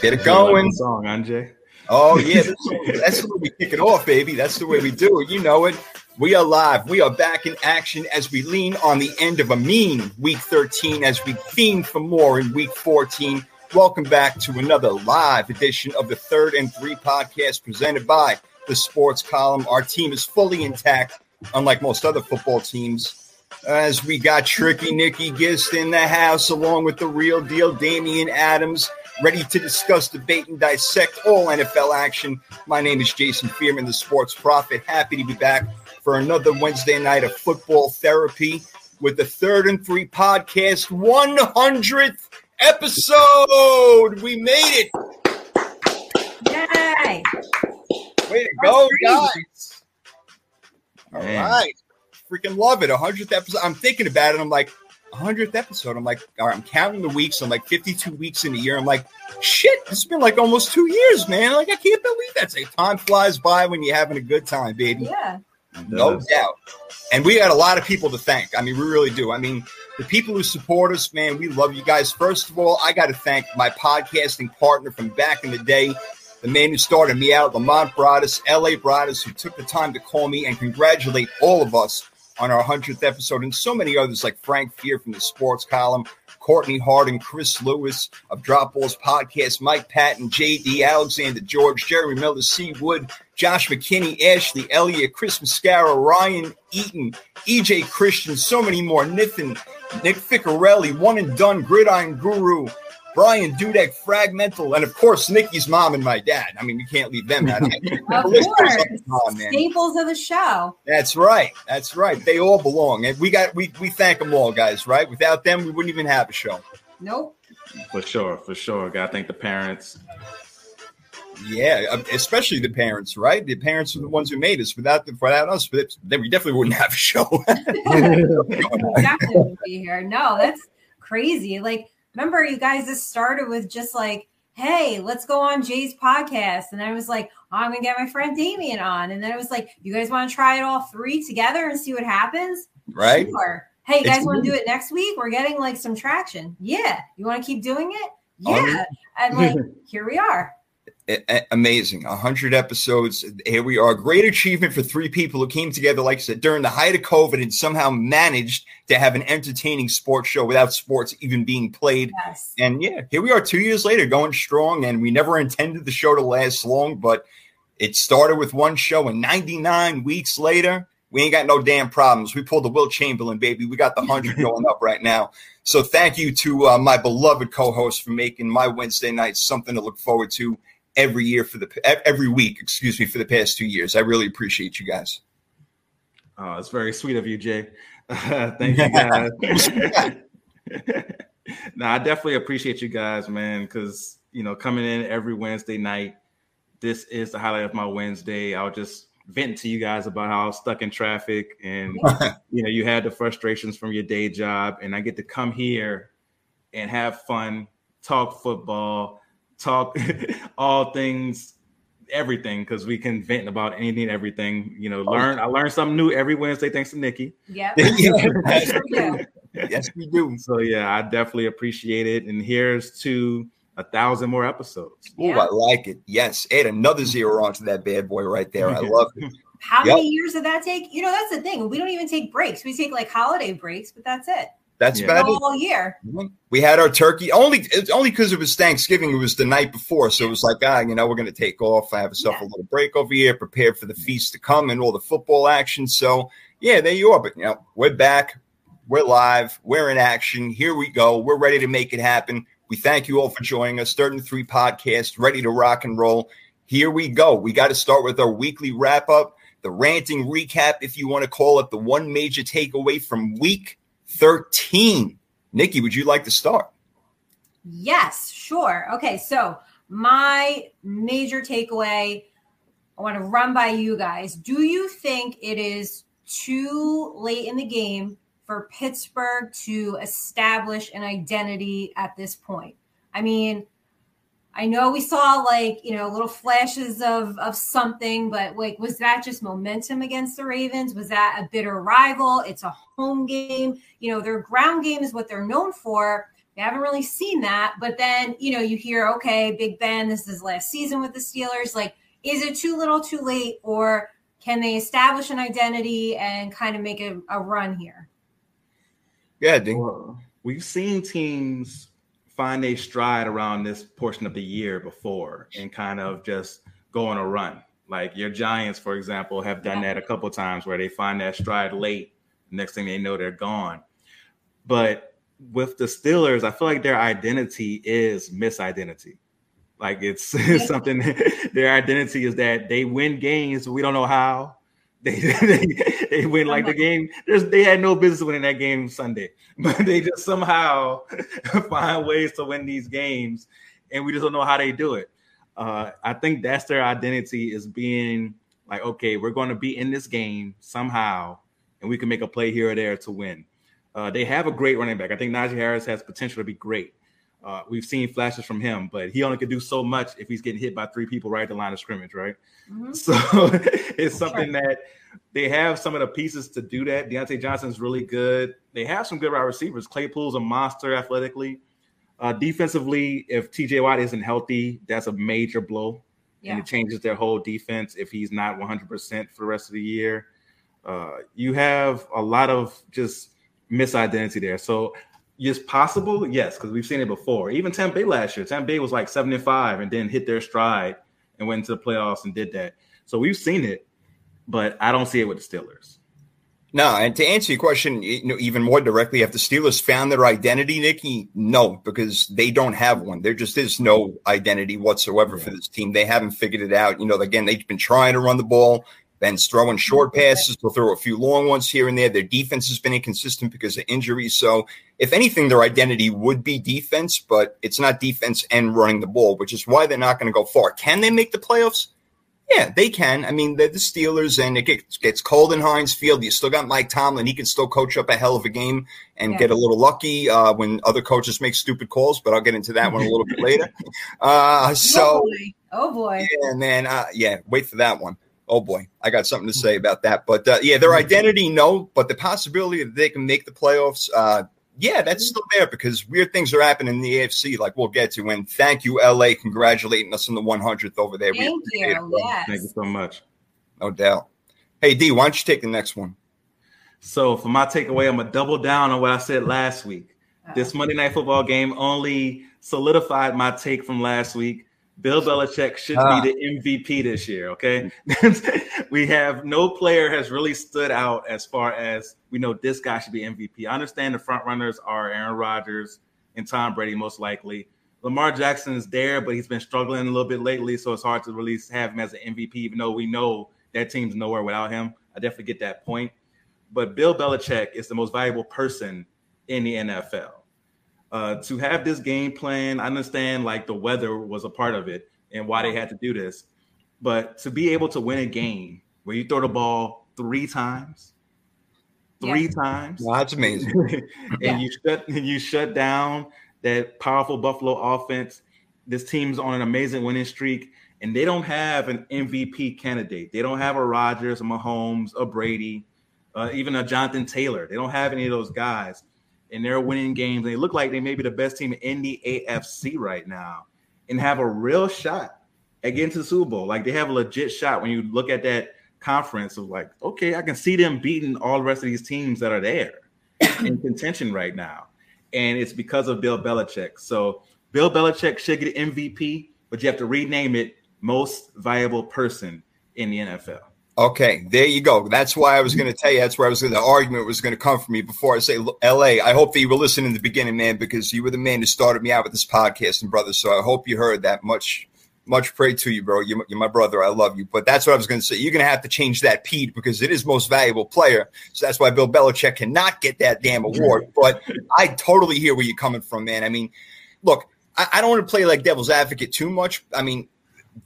Get it going. Song, Anjay. Oh yeah, that's the way we kick it off, baby. That's the way we do it. You know it. We are live. We are back in action as we lean on the end of a mean week 13 as we fiend for more in week 14. Welcome back to another live edition of the Third and Three podcast presented by the Sports Column. Our team is fully intact, unlike most other football teams. As we got Tricky Nicky Gist in the house, along with the real deal Damian Adams ready to discuss, debate, and dissect all NFL action. My name is Jason Fearman, the sports prophet. Happy to be back for another Wednesday night of football therapy with the third and three podcast 100th episode. We made it. Yay. Way to go, guys. All Man. right, Freaking love it. 100th episode. I'm thinking about it. I'm like, 100th episode. I'm like, all right, I'm counting the weeks. I'm like 52 weeks in a year. I'm like, shit, it's been like almost two years, man. Like, I can't believe that. Say, time flies by when you're having a good time, baby. Yeah. No doubt. And we got a lot of people to thank. I mean, we really do. I mean, the people who support us, man, we love you guys. First of all, I got to thank my podcasting partner from back in the day, the man who started me out, Lamont Broadus, LA Broadus, who took the time to call me and congratulate all of us on our 100th episode, and so many others like Frank Fear from the sports column, Courtney Harding, Chris Lewis of Drop Balls Podcast, Mike Patton, JD Alexander, George, Jeremy Miller, C. Wood, Josh McKinney, Ashley Elliott, Chris Mascara, Ryan Eaton, EJ Christian, so many more, Nathan, Nick Ficarelli, One and Done, Gridiron Guru, Brian Dudek, Fragmental, and of course Nikki's mom and my dad. I mean, we can't leave them out. of course, on, staples of the show. That's right. That's right. They all belong, and we got we we thank them all, guys. Right? Without them, we wouldn't even have a show. Nope. For sure, for sure. Got to thank the parents. Yeah, um, especially the parents, right? The parents are the ones who made us. Without the, without us, then we definitely wouldn't have a show. definitely be here. No, that's crazy. Like remember you guys just started with just like hey let's go on jay's podcast. And i was like oh, i'm gonna get my friend damien on. And then it was like you guys want to try it all three together and see what happens? Right. Sure. Hey you guys want to do it next week? We're getting like some traction. Yeah. You want to keep doing it? Oh, yeah. And like here we are amazing 100 episodes here we are great achievement for three people who came together like i said during the height of covid and somehow managed to have an entertaining sports show without sports even being played yes. and yeah here we are two years later going strong and we never intended the show to last long but it started with one show and 99 weeks later we ain't got no damn problems. We pulled the Wilt Chamberlain, baby. We got the 100 going up right now. So thank you to uh, my beloved co-host for making my Wednesday nights something to look forward to every year for the every week, excuse me, for the past two years. I really appreciate you guys. Oh, it's very sweet of you, Jay. thank you, guys. no, I definitely appreciate you guys, man, because you know, coming in every Wednesday night, this is the highlight of my Wednesday. I'll just vent to you guys about how I was stuck in traffic and you know, you had the frustrations from your day job, and I get to come here and have fun, talk football talk all things everything because we can vent about anything and everything. You know, oh, learn. I learned something new every Wednesday thanks to Nikki. Yep. yeah. yes, we do. So yeah, I definitely appreciate it. And here's to a thousand more episodes. Oh, I like it. Yes, add another zero onto that bad boy right there. I love it. How yep. many years did that take? You know, that's the thing. We don't even take breaks. We take like holiday breaks, but that's it. That's yeah. about all year. We had our turkey only it's only because it was Thanksgiving. It was the night before, so it was like, ah, you know, we're going to take off. I have myself yeah. a little break over here, prepared for the feast to come and all the football action. So yeah, there you are. But you know, we're back. We're live. We're in action. Here we go. We're ready to make it happen. We thank you all for joining us. Third and three podcast, ready to rock and roll. Here we go. We got to start with our weekly wrap up, the ranting recap, if you want to call it, the one major takeaway from week 13. Nikki, would you like to start? Yes, sure. Okay, so my major takeaway I want to run by you guys. Do you think it is too late in the game for Pittsburgh to establish an identity at this point? I mean, I know we saw like, you know, little flashes of of something, but like was that just momentum against the Ravens? Was that a bitter rival? It's a home game. You know, their ground game is what they're known for, We haven't really seen that. But then, you know, you hear, okay, Big Ben, this is last season with the Steelers. Like, is it too little too late? Or can they establish an identity and kind of make a, a run here? Yeah, Ding. Well, we've seen teams find a stride around this portion of the year before and kind of just go on a run. Like your Giants, for example, have done that a couple times where they find that stride late. Next thing they know, they're gone. But with the Steelers, I feel like their identity is misidentity. Like it's, it's something. Their identity is that they win games. We don't know how. They they, they win like the game. There's they had no business winning that game Sunday, but they just somehow find ways to win these games, and we just don't know how they do it. Uh, I think that's their identity is being like, okay, we're going to be in this game somehow, and we can make a play here or there to win. Uh, they have a great running back. I think Najee Harris has potential to be great. Uh, we've seen flashes from him, but he only can do so much if he's getting hit by three people right at the line of scrimmage, right? Mm-hmm. So it's something sure. that they have some of the pieces to do that. Diontae Johnson's really good. They have some good wide receivers. Claypool's a monster athletically. Uh, defensively, if TJ Watt isn't healthy, that's a major blow. Yeah. And it changes their whole defense if he's not 100% for the rest of the year. Uh, you have a lot of just misidentity there. So is possible? Yes, because we've seen it before. Even Tampa Bay last year, Tampa Bay was like 75 and then hit their stride and went into the playoffs and did that. So we've seen it, but I don't see it with the Steelers. No, and to answer your question, you know, even more directly, have the Steelers found their identity, Nikki? No, because they don't have one. There just is no identity whatsoever yeah. for this team. They haven't figured it out. You know, again, they've been trying to run the ball. Ben's throwing short passes. They'll throw a few long ones here and there. Their defense has been inconsistent because of injuries. So, if anything, their identity would be defense, but it's not defense and running the ball, which is why they're not going to go far. Can they make the playoffs? Yeah, they can. I mean, they're the Steelers, and it gets, gets cold in Heinz Field. You still got Mike Tomlin. He can still coach up a hell of a game and yeah. get a little lucky uh, when other coaches make stupid calls, but I'll get into that one a little bit later. Uh, so, oh boy. Oh boy. Yeah, man. Uh, yeah, wait for that one oh boy, I got something to say about that. But uh, yeah, their identity, no, but the possibility that they can make the playoffs, uh, yeah, that's still there because weird things are happening in the AFC, like we'll get to. And thank you, LA, congratulating us on the 100th over there. Thank you. Yes. Thank you so much. No doubt. Hey, D, why don't you take the next one? So, for my takeaway, I'm going to double down on what I said last week. This Monday Night Football game only solidified my take from last week. Bill Belichick should ah. be the MVP this year. Okay, we have no player has really stood out as far as we know. This guy should be MVP. I understand the front runners are Aaron Rodgers and Tom Brady, most likely. Lamar Jackson is there, but he's been struggling a little bit lately, so it's hard to really have him as an MVP. Even though we know that team's nowhere without him, I definitely get that point. But Bill Belichick is the most valuable person in the NFL uh, to have this game plan. I understand like the weather was a part of it and why they had to do this, but to be able to win a game where you throw the ball three times, three yeah. times, well, that's amazing, and yeah. you shut and you shut down that powerful Buffalo offense. This team's on an amazing winning streak, and they don't have an MVP candidate. They don't have a Rodgers, a Mahomes, a Brady, uh, even a Jonathan Taylor. They don't have any of those guys and they're winning games. They look like they may be the best team in the AFC right now and have a real shot at getting to the Super Bowl. Like they have a legit shot when you look at that conference of like, okay, I can see them beating all the rest of these teams that are there in contention right now. And it's because of Bill Belichick. So Bill Belichick should get MVP, but you have to rename it most viable person in the NFL. Okay, there you go. That's why I was going to tell you. That's where I was Gonna, The argument was going to come from me before I say L.A. I hope that you were listening in the beginning, man, because you were the man who started me out with this podcast, and brother. So I hope you heard that. Much, much pray to you, bro. You're, you're my brother. I love you. But that's what I was going to say. You're going to have to change that Pete because it is most valuable player. So that's why Bill Belichick cannot get that damn award. But I totally hear where you're coming from, man. I mean, look, I, I don't want to play like devil's advocate too much. I mean,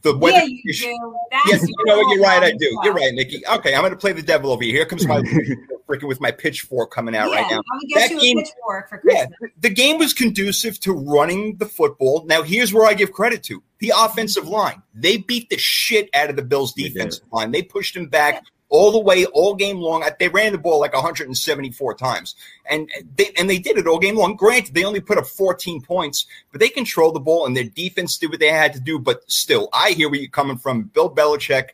the weather. Yeah, you do. That's yes, you know what? You're right. I do. You're right, Nikki. Okay, I'm going to play the devil over here. Here comes my freaking with my pitchfork coming out yeah, right now. I'm gonna get that you game, a pitchfork for Christmas. Yeah, the game was conducive to running the football. Now, here's where I give credit to the offensive line. They beat the shit out of the Bills' defensive line. They pushed them back all the way, all game long. They ran the ball like 174 times, and they and they did it all game long. Granted, they only put up 14 points, but they controlled the ball, and their defense did what they had to do. But still, I hear where you're coming from, Bill Belichick.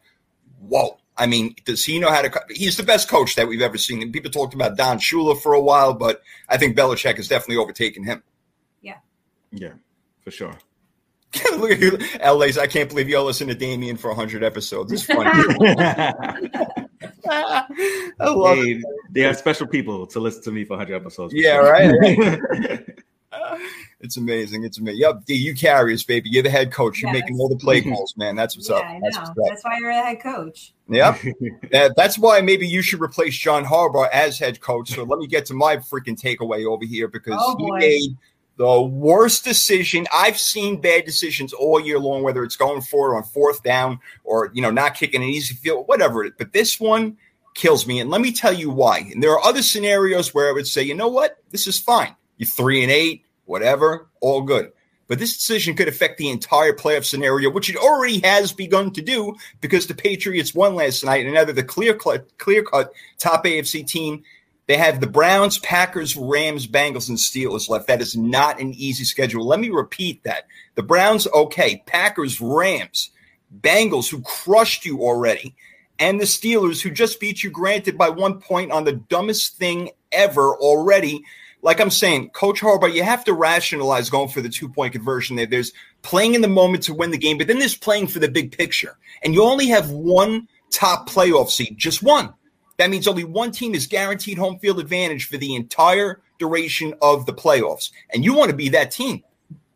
Whoa. I mean, does he know how to? He's the best coach that we've ever seen. And people talked about Don Shula for a while, but I think Belichick has definitely overtaken him. Yeah. Yeah, for sure. Look at you, LA's. I can't believe you listen to Damien for 100 episodes. It's funny. I love hey, it. They have special people to listen to me for 100 episodes. Yeah, sure. right. it's amazing. It's amazing. Yep, you carry us, baby. You're the head coach. You're yes. making all the play calls, man. That's what's yeah, up. I know. That's, what's up. That's why you're the head coach. Yep. that, that's why maybe you should replace John Harbaugh as head coach. So let me get to my freaking takeaway over here because oh, he made the worst decision. I've seen bad decisions all year long, whether it's going for it on fourth down or you know not kicking an easy field, whatever. But this one kills me, and let me tell you why. And there are other scenarios where I would say, you know what, this is fine. You three and eight, whatever, all good. But this decision could affect the entire playoff scenario, which it already has begun to do because the Patriots won last night, and now they're the clear cut, clear cut top AFC team they have the Browns, Packers, Rams, Bengals, and Steelers left. That is not an easy schedule. Let me repeat that. The Browns, okay. Packers, Rams, Bengals, who crushed you already, and the Steelers, who just beat you, granted, by one point on the dumbest thing ever already. Like I'm saying, Coach Harbaugh, you have to rationalize going for the two point conversion there. There's playing in the moment to win the game, but then there's playing for the big picture. And you only have one top playoff seed, just one. That means only one team is guaranteed home field advantage for the entire duration of the playoffs. And you want to be that team.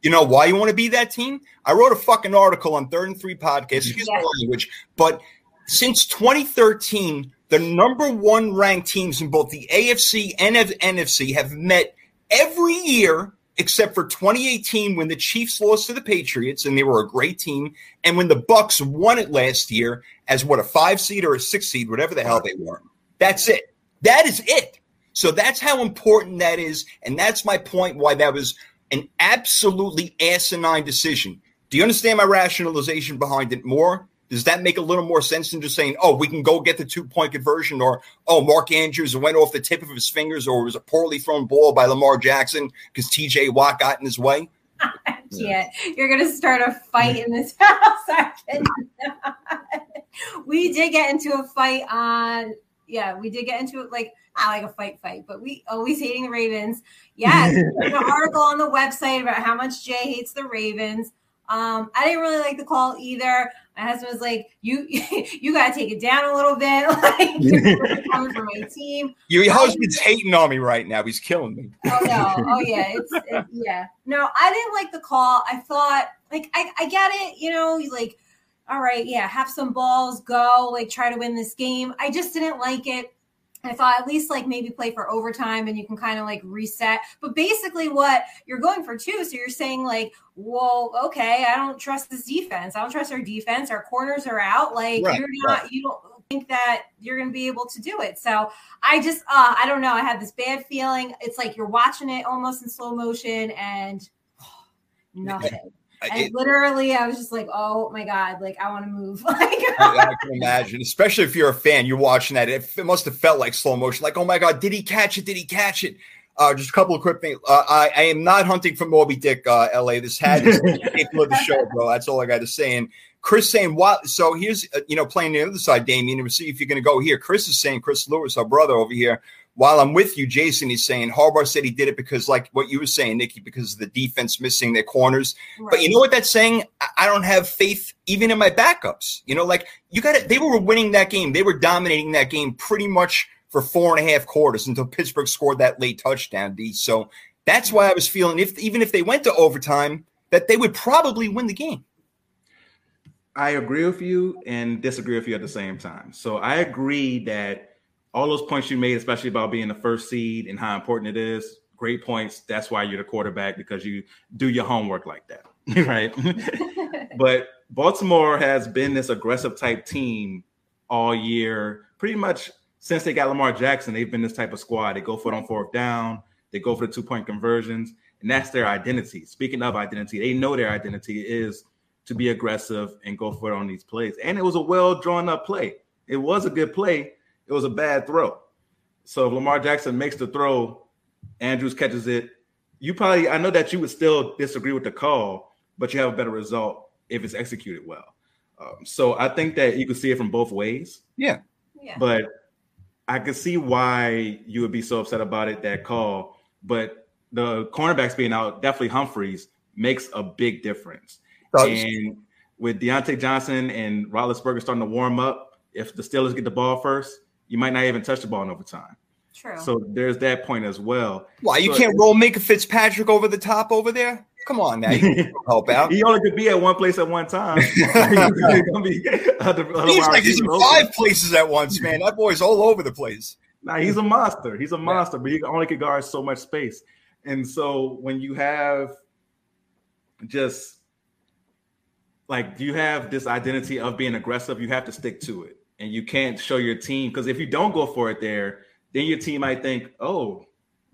You know why you want to be that team? I wrote a fucking article on Third and Three podcast, excuse my language, but since 2013, the number one ranked teams in both the AFC and NFC have met every year except for 2018 when the Chiefs lost to the Patriots and they were a great team, and when the Bucs won it last year as what a five seed or a six seed, whatever the hell they were. That's it. That is it. So that's how important that is. And that's my point why that was an absolutely asinine decision. Do you understand my rationalization behind it more? Does that make a little more sense than just saying, oh, we can go get the two point conversion, or oh, Mark Andrews went off the tip of his fingers, or it was a poorly thrown ball by Lamar Jackson because TJ Watt got in his way? yeah, you're going to start a fight in this house. we did get into a fight on yeah, we did get into it like not like a fight fight, but we always hating the Ravens. Yes, an article on the website about how much Jay hates the Ravens. Um, I didn't really like the call either. My husband was like, "You, you got to take it down a little bit." like coming from my team. Your husband's hating on me right now. He's killing me. Oh no! Oh yeah! It's it, yeah. No, I didn't like the call. I thought like I, I get it. You know, like all right, yeah, have some balls, go, like try to win this game. I just didn't like it. I thought at least like maybe play for overtime and you can kind of like reset. But basically, what you're going for two. so you're saying like, well, okay, I don't trust this defense. I don't trust our defense. Our corners are out. Like right, you're not, right. you don't think that you're going to be able to do it. So I just, uh, I don't know. I had this bad feeling. It's like you're watching it almost in slow motion and oh, nothing. And it, literally, I was just like, "Oh my god!" Like I want to move. like I, I, can imagine, especially if you're a fan, you're watching that. It, it, must have felt like slow motion. Like, oh my god, did he catch it? Did he catch it? Uh, just a couple of quick things. Uh, I, I, am not hunting for Moby Dick, uh, LA. This had is people of the show, bro. That's all I got to say. And Chris saying, "What?" So here's, uh, you know, playing the other side, Damien, and we'll see if you're going to go here. Chris is saying, Chris Lewis, our brother over here while I'm with you, Jason, he's saying Harbaugh said he did it because, like what you were saying, Nikki, because of the defense missing their corners. Right. But you know what that's saying? I don't have faith even in my backups. You know, like you got it. They were winning that game. They were dominating that game pretty much for four and a half quarters until Pittsburgh scored that late touchdown. D. So that's why I was feeling if even if they went to overtime, that they would probably win the game. I agree with you and disagree with you at the same time. So I agree that all those points you made, especially about being the first seed and how important it is, great points. That's why you're the quarterback because you do your homework like that, right? but Baltimore has been this aggressive type team all year, pretty much since they got Lamar Jackson. They've been this type of squad. They go for it on fourth down, they go for the two point conversions, and that's their identity. Speaking of identity, they know their identity is to be aggressive and go for it on these plays. And it was a well drawn up play It was a good play. It was a bad throw. So if Lamar Jackson makes the throw, Andrews catches it. You probably, I know that you would still disagree with the call, but you have a better result if it's executed well. Um, so I think that you can see it from both ways. Yeah. Yeah. But I could see why you would be so upset about it, that call. But the cornerbacks being out, definitely Humphreys makes a big difference. Does. And with Diontae Johnson and Roethlisberger starting to warm up, if the Steelers get the ball first, you might not even touch the ball in overtime. True. So there's that point as well. Why you So- can't roll Minkah Fitzpatrick over the top over there? Come on now, you can help out. He only could be at one place at one time. He's gonna be other- other He's wide like he's in five places at once, man. That boy's all over the place. Nah, he's a monster. He's a monster, but he only could guard so much space. And so when you have just like you have this identity of being aggressive, you have to stick to it. And you can't show your team because if you don't go for it there, then your team might think, oh,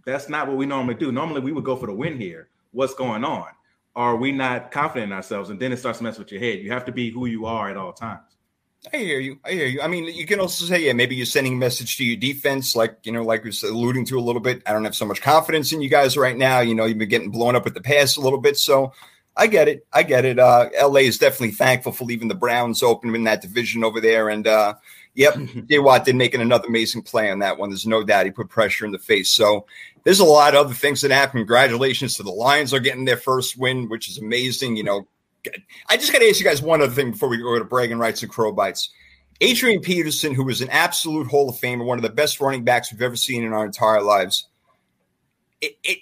that's not what we normally do. Normally we would go for the win here. What's going on? Are we not confident in ourselves? And then it starts to mess with your head. You have to be who you are at all times. I hear you. I hear you. I mean, you can also say, yeah, maybe you're sending a message to your defense, like you know, like we was alluding to a little bit. I don't have so much confidence in you guys right now. You know, you've been getting blown up with the pass a little bit, so I get it. I get it. Uh, LA is definitely thankful for leaving the Browns open in that division over there, and uh, yep, J. Watt did make another amazing play on that one. There's no doubt he put pressure in the face. So there's a lot of other things that happen. Congratulations to the Lions are getting their first win, which is amazing. You know, I just got to ask you guys one other thing before we go to bragging rights and crow bites. Adrian Peterson, who was an absolute Hall of Famer, one of the best running backs we've ever seen in our entire lives. It, it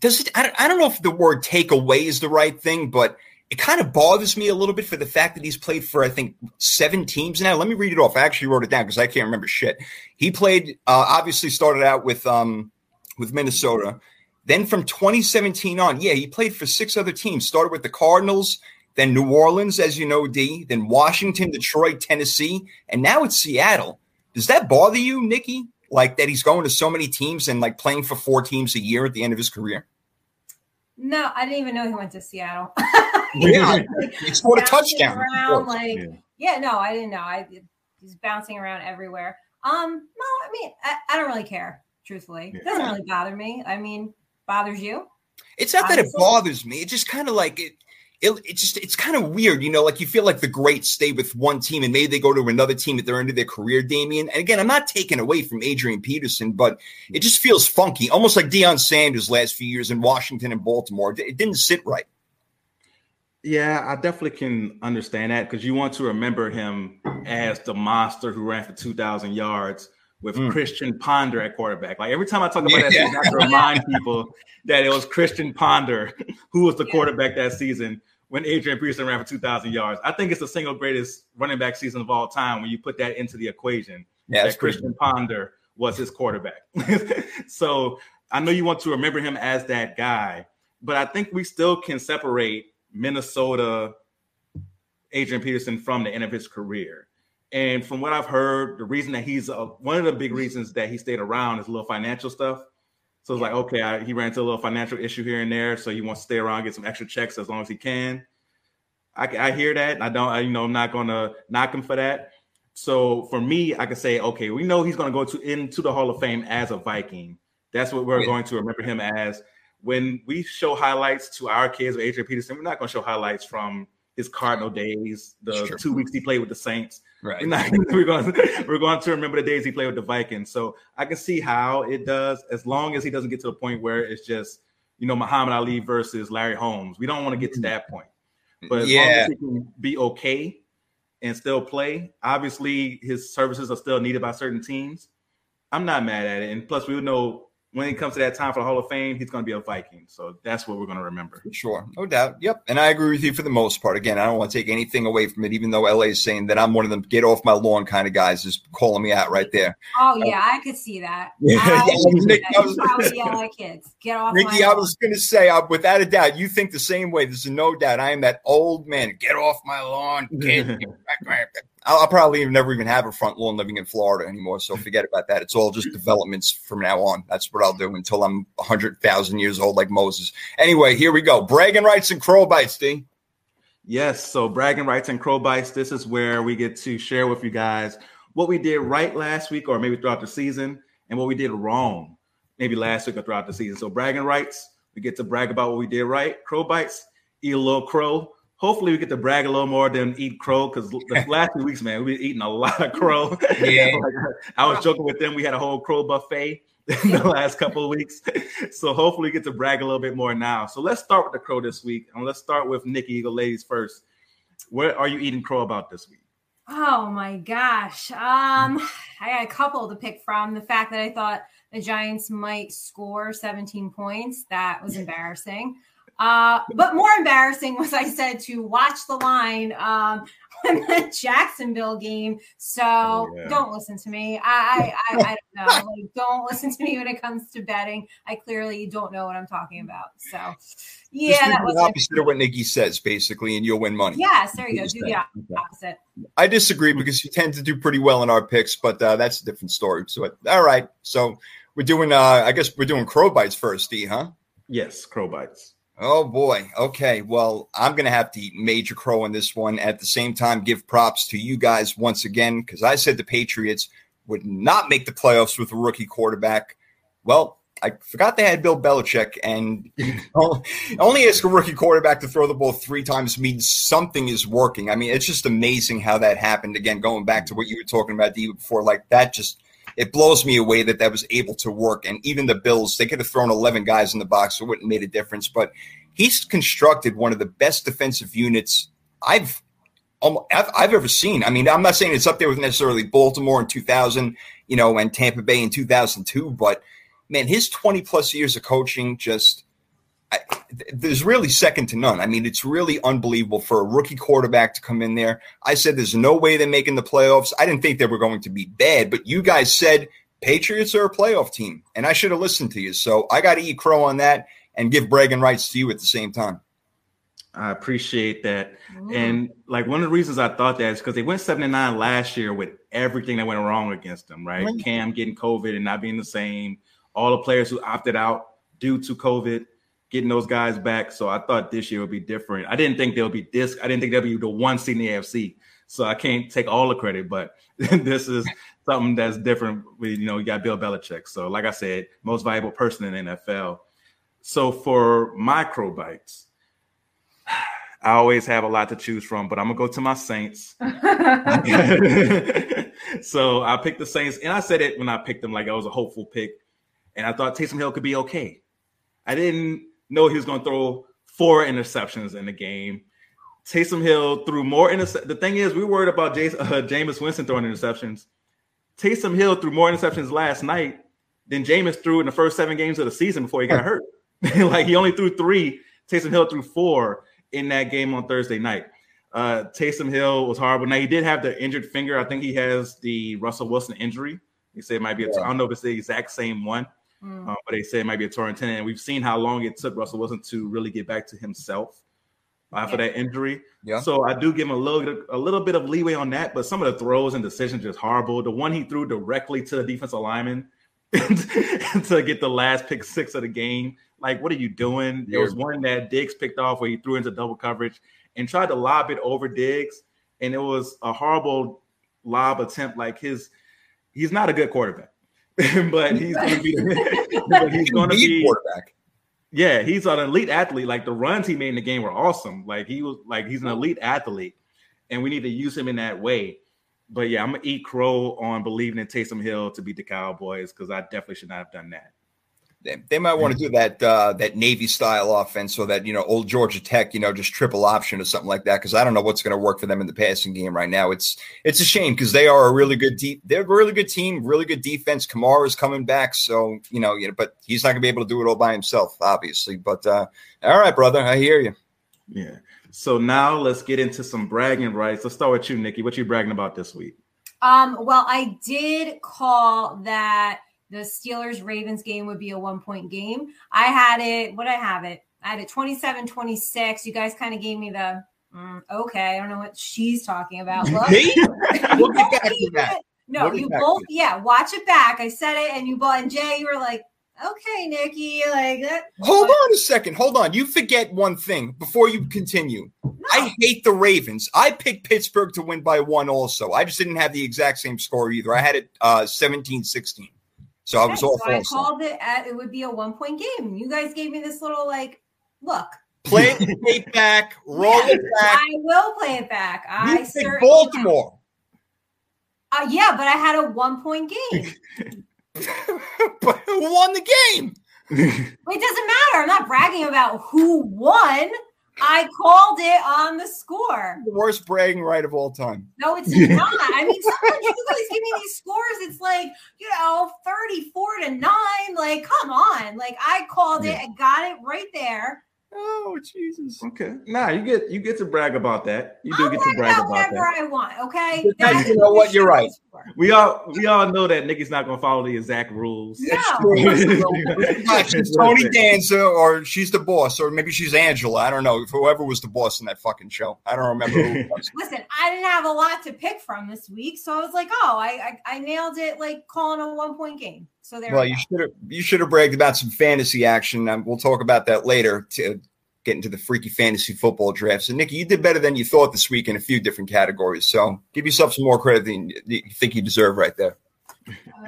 does it. I don't, I don't know if the word take away is the right thing, but it kind of bothers me a little bit for the fact that he's played for I think seven teams now. Let me read it off. I actually wrote it down because I can't remember shit. He played. Uh, obviously, started out with um, with Minnesota. Then from 2017 on, yeah, he played for six other teams. Started with the Cardinals, then New Orleans, as you know, D, then Washington, Detroit, Tennessee, and now it's Seattle. Does that bother you, Nikki? Like that he's going to so many teams and like playing for four teams a year at the end of his career? no, I didn't even know he went to Seattle. Yeah, he scored a touchdown. Around, like, Yeah. yeah. no, I didn't know. I he's bouncing around everywhere. Um, no, I mean, I, I don't really care. Truthfully, it doesn't really bother me. I mean, bothers you? It's not that it bothers me. It just kind of like it. It, it just it's kind of weird, you know. Like you feel like the greats stay with one team and maybe they go to another team at the end of their career, Damien. And again, I'm not taking away from Adrian Peterson, but it just feels funky, almost like Deion Sanders last few years in Washington and Baltimore. It didn't sit right. Yeah, I definitely can understand that because you want to remember him as the monster who ran for 2,000 yards with Mm. Christian Ponder at quarterback. Like every time I talk about that, Yeah. season, I have to remind people that it was Christian Ponder who was the quarterback that season when Adrian Peterson ran for 2,000 yards. I think it's the single greatest running back season of all time when you put that into the equation. Yeah, that Christian Ponder was his quarterback. so I know you want to remember him as that guy, but I think we still can separate Minnesota Adrian Peterson from the end of his career. And from what I've heard, the reason that he's uh, one of the big reasons that he stayed around is a little financial stuff. So it's like, okay, I, he ran into a little financial issue here and there, so he wants to stay around, get some extra checks as long as he can. I, I hear that. I don't, I, you know, I'm not going to knock him for that. So for me, I can say, okay, we know he's going to go to into the Hall of Fame as a Viking. That's what we're Yeah. going to remember him as. When we show highlights to our kids of Adrian Peterson, we're not going to show highlights from his Cardinal days, the two weeks he played with the Saints. right. We're, going we're going to remember the days he played with the Vikings. So I can see how it does, as long as he doesn't get to the point where it's just you know Muhammad Ali versus Larry Holmes. We don't want to get to mm-hmm. that point. But as long yeah, as he can be okay and still play, obviously his services are still needed by certain teams. I'm not mad at it. And plus, we would know when it comes to that time for the Hall of Fame, he's going to be a Viking. So that's what we're going to remember. Sure, no doubt. Yep, and I agree with you for the most part. Again, I don't want to take anything away from it, even though LA is saying that I'm one of them get off my lawn kind of guys, is calling me out right there. Oh yeah, I could see that. Yeah, I yeah, could see Nick, that. I was- probably yell at kids. Get off Ricky, I was going to say, uh, without a doubt, you think the same way. There's no doubt. I am that old man. Get off my lawn, kid. I'll, I'll probably never even have a front lawn living in Florida anymore. So forget about that. It's all just developments from now on. That's what I'll do until I'm 100,000 years old like Moses. Anyway, here we go. Bragging rights and crow bites, D. Yes. So bragging rights and crow bites. This is where we get to share with you guys what we did right last week, or maybe throughout the season, and what we did wrong, maybe last week or throughout the season. So bragging rights, we get to brag about what we did right. Crow bites, eat a little crow. Hopefully, we get to brag a little more than eat crow because the last two weeks, man, we've been eating a lot of crow. Yeah. I was joking with them. We had a whole crow buffet in the last couple of weeks. So hopefully, we get to brag a little bit more now. So let's start with the crow this week, and let's start with Nikki Eagle ladies first. What are you eating crow about this week? Oh my gosh. Um, I got a couple to pick from. The fact that I thought the Giants might score 17 points, that was embarrassing. Uh, but more embarrassing was I said to watch the line um, in the Jacksonville game. So oh, yeah. don't listen to me. I, I, I, I don't know. Like, don't listen to me when it comes to betting. I clearly don't know what I'm talking about. So yeah, that was the opposite of what Nikki says, basically, and you'll win money. Yes, there you go. Do the opposite. I disagree because you tend to do pretty well in our picks, but uh, that's a different story. So all right, so we're doing. Uh, I guess we're doing crow bites first, D, huh? Yes, crow bites. Oh boy. Okay. Well, I'm going to have to eat major crow on this one. At the same time, give props to you guys once again because I said the Patriots would not make the playoffs with a rookie quarterback. Well, I forgot they had Bill Belichick, and only ask a rookie quarterback to throw the ball three times means something is working. I mean, it's just amazing how that happened. Again, going back to what you were talking about before, like that just it blows me away that that was able to work. And even the Bills, they could have thrown 11 guys in the box, it wouldn't have made a difference. But he's constructed one of the best defensive units I've um, I've, I've ever seen. I mean, I'm not saying it's up there with necessarily Baltimore in 2000, you know, and Tampa Bay in 2002, but man, his 20 plus years of coaching just I, there's really second to none. I mean, it's really unbelievable for a rookie quarterback to come in there. I said there's no way they're making the playoffs. I didn't think they were going to be bad, but you guys said Patriots are a playoff team, and I should have listened to you. So I got to eat crow on that and give bragging rights to you at the same time. I appreciate that. Mm. And like one of the reasons I thought that is because they went seven and nine last year with everything that went wrong against them, right? Mm. Cam getting COVID and not being the same, all the players who opted out due to COVID getting those guys back. So I thought this year would be different. I didn't think they'll be this. I didn't think they'll be the one seed in the AFC. So I can't take all the credit, but this is something that's different. With, you know, you got Bill Belichick. So like I said, most valuable person in NFL. So for micro bites, I always have a lot to choose from, but I'm gonna go to my Saints. so I picked the Saints, and I said it when I picked them like I was a hopeful pick, and I thought Taysom Hill could be okay. I didn't know he was going to throw four interceptions in the game. Taysom Hill threw more interceptions. The thing is, we worried about James, uh, Jameis Winston throwing interceptions. Taysom Hill threw more interceptions last night than Jameis threw in the first seven games of the season before he got hurt. like he only threw three. Taysom Hill threw four in that game on Thursday night. Uh, Taysom Hill was horrible. Now he did have the injured finger. I think he has the Russell Wilson injury. He said it might be. Yeah. I don't know if it's the exact same one. Mm. Uh, but they say it might be a torn tendon. And we've seen how long it took Russell Wilson to really get back to himself after yeah. that injury. Yeah. So I do give him a little a little bit of leeway on that, but some of the throws and decisions just horrible. The one he threw directly to the defensive lineman to get the last pick six of the game. Like, what are you doing? There was one that Diggs picked off where he threw into double coverage and tried to lob it over Diggs, and it was a horrible lob attempt. Like his, he's not a good quarterback. but he's going to be but he's going to be quarterback. Yeah, he's an elite athlete. Like the runs he made in the game were awesome. Like he was like he's an elite athlete, and we need to use him in that way. But yeah, I'm gonna eat crow on believing in Taysom Hill to beat the Cowboys because I definitely should not have done that they, they might want to do that uh, that Navy style offense so that you know old Georgia Tech you know just triple option or something like that because I don't know what's going to work for them in the passing game right now. It's it's a shame because they are a really good deep they're a really good team, really good defense. Kamara is coming back, so you know, you know, but he's not going to be able to do it all by himself, obviously. But uh, all right, brother, I hear you. Yeah. So now let's get into some bragging rights. Let's start with you, Nikki. What you bragging about this week? Um, well, I did call that the Steelers Ravens game would be a one point game. I had it, what I have it? I had it 27 26. You guys kind of gave me the mm, okay. I don't know what she's talking about. Look, we'll get back to that. No, we'll you both, yeah, watch it back. I said it, and you both, and Jay, you were like, okay, Nikki, like that. Hold on a second. Hold on. You forget one thing before you continue. I hate the Ravens. I picked Pittsburgh to win by one also. I just didn't have the exact same score either. I had it uh 17 16. So I was all so I called it at it would be a one point game. You guys gave me this little like look. Play the tape back, roll Yeah, it back. I will play it back. I You picked certainly Baltimore. Uh, yeah, but I had a one point game. but who won the game? It doesn't matter. I'm not bragging about who won. I called it on the score. The worst bragging right of all time. No, it's not. I mean, sometimes you guys give me these scores. It's like, you know, 34 to 9. Like, come on. Like, I called it. Yeah. I got it right there. Oh, Jesus. Okay. Nah, you get you get to brag about that. You do I'll get to brag about whatever that. I want. Okay. Now you know what? You're right. We all we all know that Nikki's not gonna follow the exact rules. No. Yeah, she's Tony Danza, or she's the boss, or maybe she's Angela. I don't know. Whoever was the boss in that fucking show. I don't remember who it was. Listen, I didn't have a lot to pick from this week, so I was like, "Oh, I I, I nailed it, like calling a one point game." So there. Well, we you should have you should have bragged about some fantasy action. Um, we'll talk about that later to get into the freaky fantasy football draft. So, Nikki, you did better than you thought this week in a few different categories. So, give yourself some more credit than you think you deserve right there.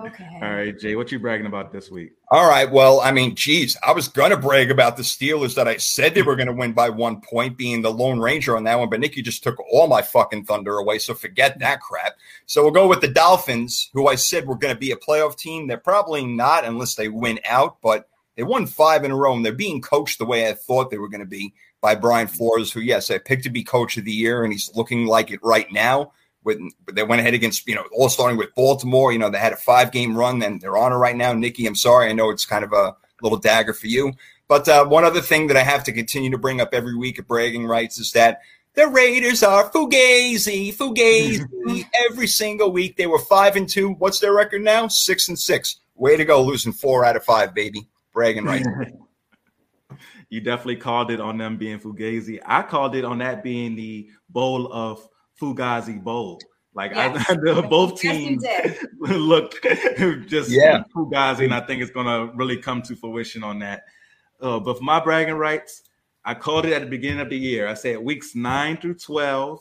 Okay. All right, Jay, what you bragging about this week? All right. Well, I mean, geez, I was gonna brag about the Steelers that I said they were gonna win by one point, being the Lone Ranger on that one, but Nikki just took all my fucking thunder away. So forget that crap. So we'll go with the Dolphins, who I said were gonna be a playoff team. They're probably not unless they win out, but they won five in a row, and they're being coached the way I thought they were gonna be by Brian Flores, who yes, I picked to be coach of the year, and he's looking like it right now. With they went ahead against you know all starting with Baltimore. You know they had a five game run, and they're on it right now. Nikki, I'm sorry, I know it's kind of a little dagger for you, but uh, one other thing that I have to continue to bring up every week at bragging rights is that the Raiders are fugazi, fugazi. every single week they were five and two. What's their record now? Six and six. Way to go, losing four out of five, baby. Bragging rights. You definitely called it on them being Fugazi. I called it on that being the bowl of Fugazi Bowl. Like Yes. I, the, both teams did. looked just Yeah. Fugazi, and I think it's gonna really come to fruition on that. Uh, but for my bragging rights, I called it at the beginning of the year. I said weeks nine through twelve,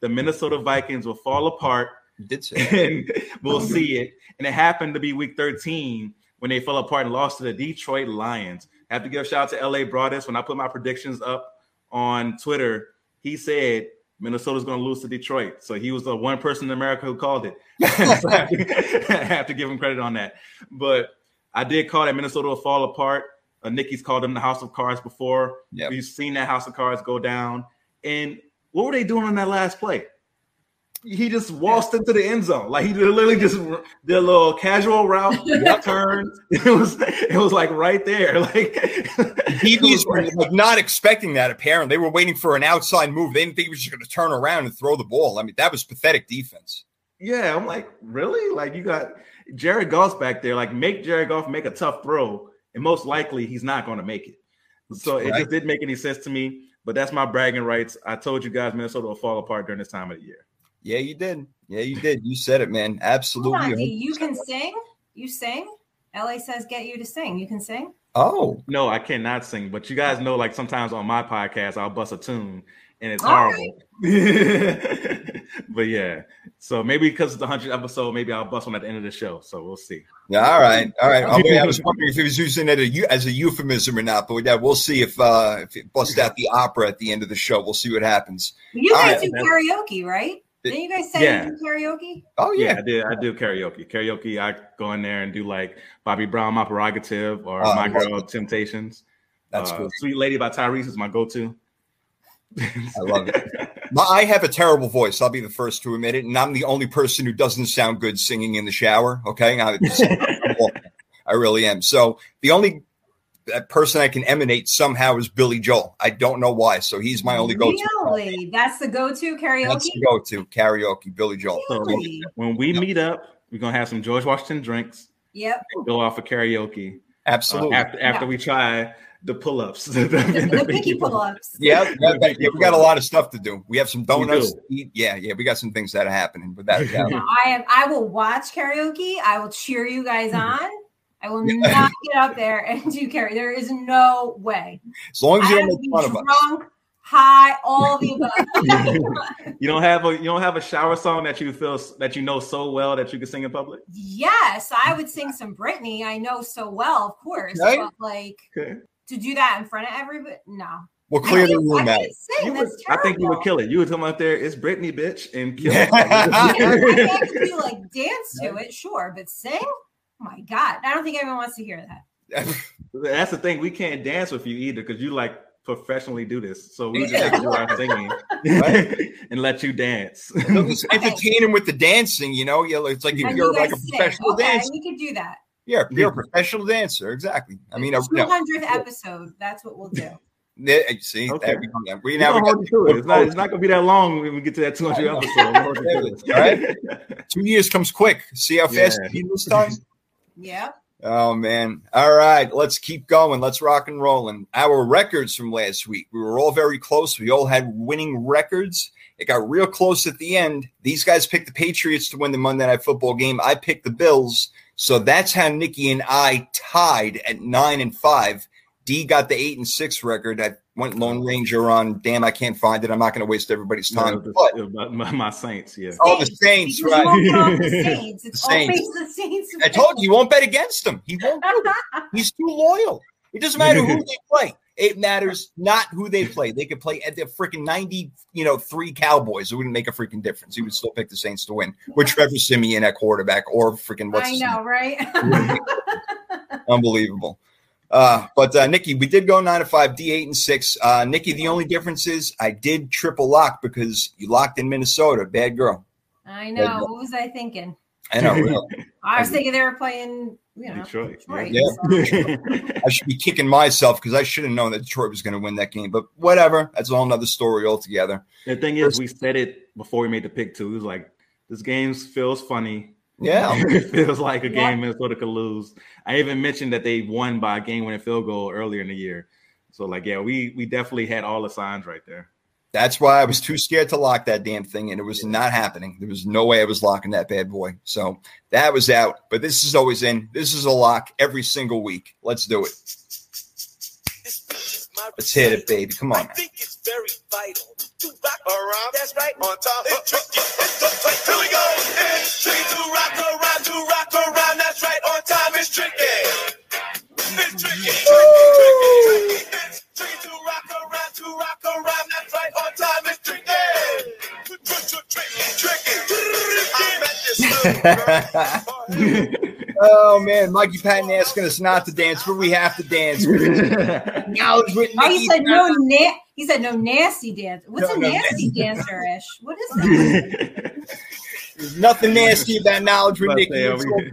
the Minnesota Vikings will fall apart did say that. and we'll see it. And it happened to be week 13 when they fell apart and lost to the Detroit Lions. I have to give a shout out to LA Broadus. When I put my predictions up on Twitter, he said Minnesota's going to lose to Detroit. So he was the one person in America who called it. so I, have to, I have to give him credit on that. But I did call that Minnesota will fall apart. Uh, Nikki's called them the House of Cards before. Yep. We've seen that House of Cards go down. And what were they doing on that last play? He just waltzed into the end zone. Like he literally just did a little casual route, turn. It was it was like right there. Like DBs were like not expecting that. Apparently, they were waiting for an outside move. They didn't think he was just going to turn around and throw the ball. I mean, that was pathetic defense. Yeah, I'm like, really? Like you got Jared Goff back there. Like make Jared Goff make a tough throw, and most likely he's not going to make it. So it just didn't make any sense to me. But that's my bragging rights. I told you guys Minnesota will fall apart during this time of the year. Yeah, you did. Yeah, you did. You said it, man. Absolutely. on, you can sing. You sing. LA says get you to sing. You can sing. Oh, No, I cannot sing, but you guys know, like sometimes on my podcast, I'll bust a tune and it's All horrible. but yeah, so maybe because it's the hundredth episode, maybe I'll bust one at the end of the show. So we'll see. yeah. All right, all right. I, mean, I was wondering if he was using it as a as a euphemism or not, but yeah, we'll see if uh if it busts out the opera at the end of the show. We'll see what happens. You All guys right. do karaoke, right? Didn't you guys say Yeah. you do karaoke? Oh Yeah, yeah, I did. I do karaoke. Karaoke, I go in there and do like Bobby Brown, my prerogative, or Oh, my that's girl Temptations. that's Uh, good. Sweet Lady by Tyrese is my go-to. I love it. My, I have a terrible voice. I'll be the first to admit it, and I'm the only person who doesn't sound good singing in the shower. Okay, I, I really am. So the only uh, person I can emanate somehow is Billy Joel. I don't know why. So he's my only go-to. Really? That's the go-to karaoke. That's the go-to karaoke. Billy Joel. So when we meet up, we're gonna have some George Washington drinks Yep. and go out for karaoke. Uh, Absolutely. after after we try the pull-ups, the, The, the the pinky pinky pull-ups. pull-ups. Yeah, yeah, yeah, yeah, we got a lot of stuff to do. We have some donuts do. to eat. Yeah, yeah, we got some things that are happening without a doubt. I am. I will watch karaoke. I will cheer you guys on. I will not get up there and do karaoke. There is no way. As long as you I don't have make fun of us. drunk, high, all the above. You don't have a you don't have a shower song that you feel that you know so well that you can sing in public. yes, I would sing some Britney. I know so well, of course. Okay. But like Okay. to do that in front of everybody, no. We'll clear the room I out. can't sing. You would, That's I think you would kill it. You would come out there, it's Britney, bitch, and kill I it. can do like dance to it, sure, but sing? Oh my god, I don't think anyone wants to hear that. That's the thing. We can't dance with you either because you like professionally do this. So we Yeah. just do our singing and let you dance. Just entertain him with the dancing, you know. You it's like if And you're like a professional okay, dancer. We could do that. Yeah, you're a professional dancer. Exactly. I mean, I, two no, episode. That's what we'll do. Yeah, see, Okay. there we go. we We now we don't got to it. It's not, it's not gonna be that long when we get to that 200 episode. We'll hold you to it. All right. two years comes quick. See how fast Yeah. it came this time. Yeah. Oh man. All right, let's keep going. Let's rock and roll. And Our records from last week. We were all very close. We all had winning records. It got real close at the end. These guys picked the Patriots to win the Monday Night Football game. I picked the Bills. So that's how Nikki and I tied at nine and five. D got the eight and six record. I went Lone Ranger on. Damn, I can't find it. I'm not going to waste everybody's time. No, But the- my, my, my Saints, yeah. Oh, the Saints, right. You won't go off the Saints. It's The Saints. the Saints. I told you, he won't bet against them. He won't. do it. He's too loyal. It doesn't matter who they play. It matters not who they play. They could play at the freaking ninety, you know, three Cowboys. It wouldn't make a freaking difference. He would still pick the Saints to win with Trevor Siemian at quarterback or freaking what's I his know, right? unbelievable. Uh, but uh, Nikki, we did go nine to five, D eight and six. Uh, Nikki, the only difference is I did triple lock because you locked in Minnesota. Bad girl. I know. What was I thinking? I know. really. I was thinking they were playing, you know, Detroit. Detroit. Yeah. so- I should be kicking myself because I should have known that Detroit was going to win that game. But whatever, that's a whole nother story altogether. The thing is, we said it before we made the pick too. It was like this game feels funny. Yeah, it feels like a Yeah. game Minnesota could lose. I even mentioned that they won by a game-winning field goal earlier in the year. So, like, yeah, we we definitely had all the signs right there. that's why I was too scared to lock that damn thing, and it was not happening. There was no way I was locking that bad boy. So that was out. But this is always in. This is a lock every single week. Let's do it. Let's hit it, baby. Come on. Now. think it's very vital to rock around. That's right. On top. It's tricky. It's the play. Here we go. It's tricky to rock around, to rock around. That's right. On time. It's tricky. It's tricky. Tricky, tricky, tricky. It's tricky to rock around, to rock around. That's right. On time. It's tricky. Tricky, tricky. I oh man, Mikey Patton asking us not to dance, but we have to dance. Acknowledge with Oh, he said no. Na- he said no nasty dance. What's No, a no, nasty dancer ish? What is that? There's nothing nasty about knowledge with About Nikki. say, we-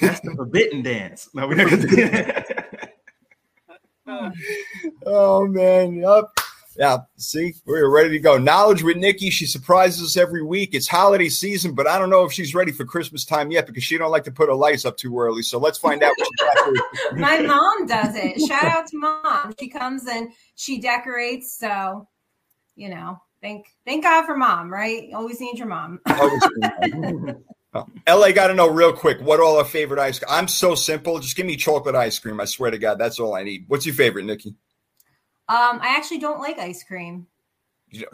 That's the forbidden dance. No, we're not gonna do that. Oh man, yep. Yeah, see, we're ready to go. Knowledge with Nikki. She surprises us every week. It's holiday season, but I don't know if she's ready for Christmas time yet because she don't like to put her lights up too early. So let's find out. What she got. My mom does it. Shout out to mom. She comes and she decorates. So, you know, thank thank God for mom, right? Always need your mom. LA got to know real quick what all our favorite ice. I'm so simple. Just give me chocolate ice cream. I swear to God, that's all I need. What's your favorite, Nikki? Um, I actually don't like ice cream.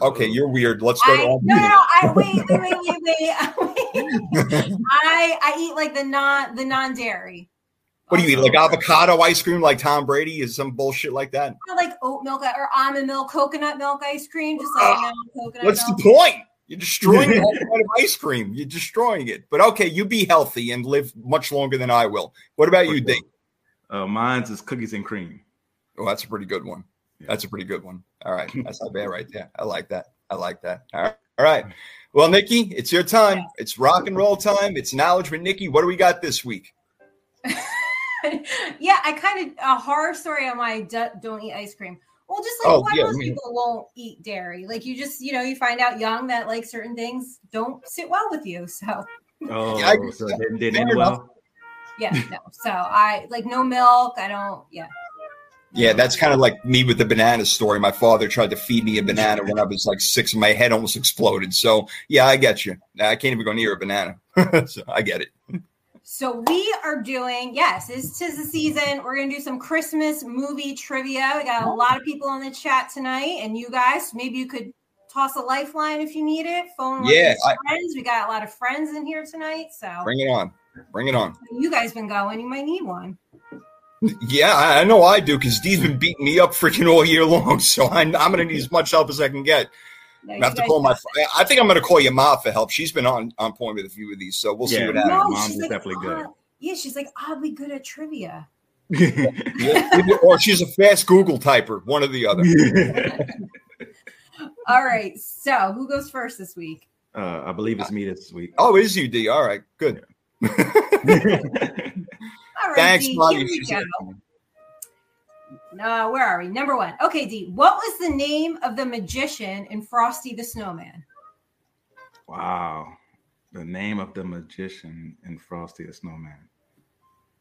Okay, you're weird. Let's go. I, to no, no, no. I wait, wait, wait, wait, wait. I I eat like the non the non dairy. What do you eat? Like avocado ice cream, like Tom Brady? Is some bullshit like that? like oat milk or almond milk, coconut milk ice cream, just like you know, coconut What's milk. the point? You're destroying all kind of ice cream. You're destroying it. But okay, you be healthy and live much longer than I will. What about you, Dave? Uh, mine's is cookies and cream. Oh, that's a pretty good one. That's a pretty good one. All right. That's not bad right there. I like that. I like that. All right. All right. Well, Nikki, it's your time. It's rock and roll time. It's knowledge with Nikki. What do we got this week? yeah, I kind of a horror story on why I do, don't eat ice cream. Well, just like Oh, why yeah, most I mean- people won't eat dairy. Like you just, you know, you find out young that like certain things don't sit well with you. So Oh, Yeah, I- so it didn't, didn't fair end enough. well. yeah, no. So I like no milk. I don't. Yeah. Yeah, that's kind of like me with the banana story. My father tried to feed me a banana when I was like six, and my head almost exploded. So, yeah, I get you. I can't even go near a banana. so I get it. So we are doing, yes, it's tis the season. We're gonna do some Christmas movie trivia. We got a lot of people on the chat tonight, and you guys, maybe you could toss a lifeline if you need it. Phone Yeah, I- friends. We got a lot of friends in here tonight. So Bring it on. Bring it on. you guys been going, you might need one. Yeah, I, I know I do because Dee's been beating me up freaking all year long. So I, I'm going to need as much help as I can get. No, I have to call my. I think I'm going to call your mom for help. She's been on on point with a few of these, so we'll see what happens. No, Mom's is like, definitely good. "Ah," Yeah, she's like oddly good at trivia. Yeah, or she's a fast Google typer, one or the other. All right. So who goes first this week? uh, I believe it's me this week. Oh, it is you, D. All right, good. All right. Thanks, D, Molly. here we go. Uh, where are we? Number one. Okay, D. What was the name of the magician in Frosty the Snowman? wow. The name of the magician in Frosty the Snowman.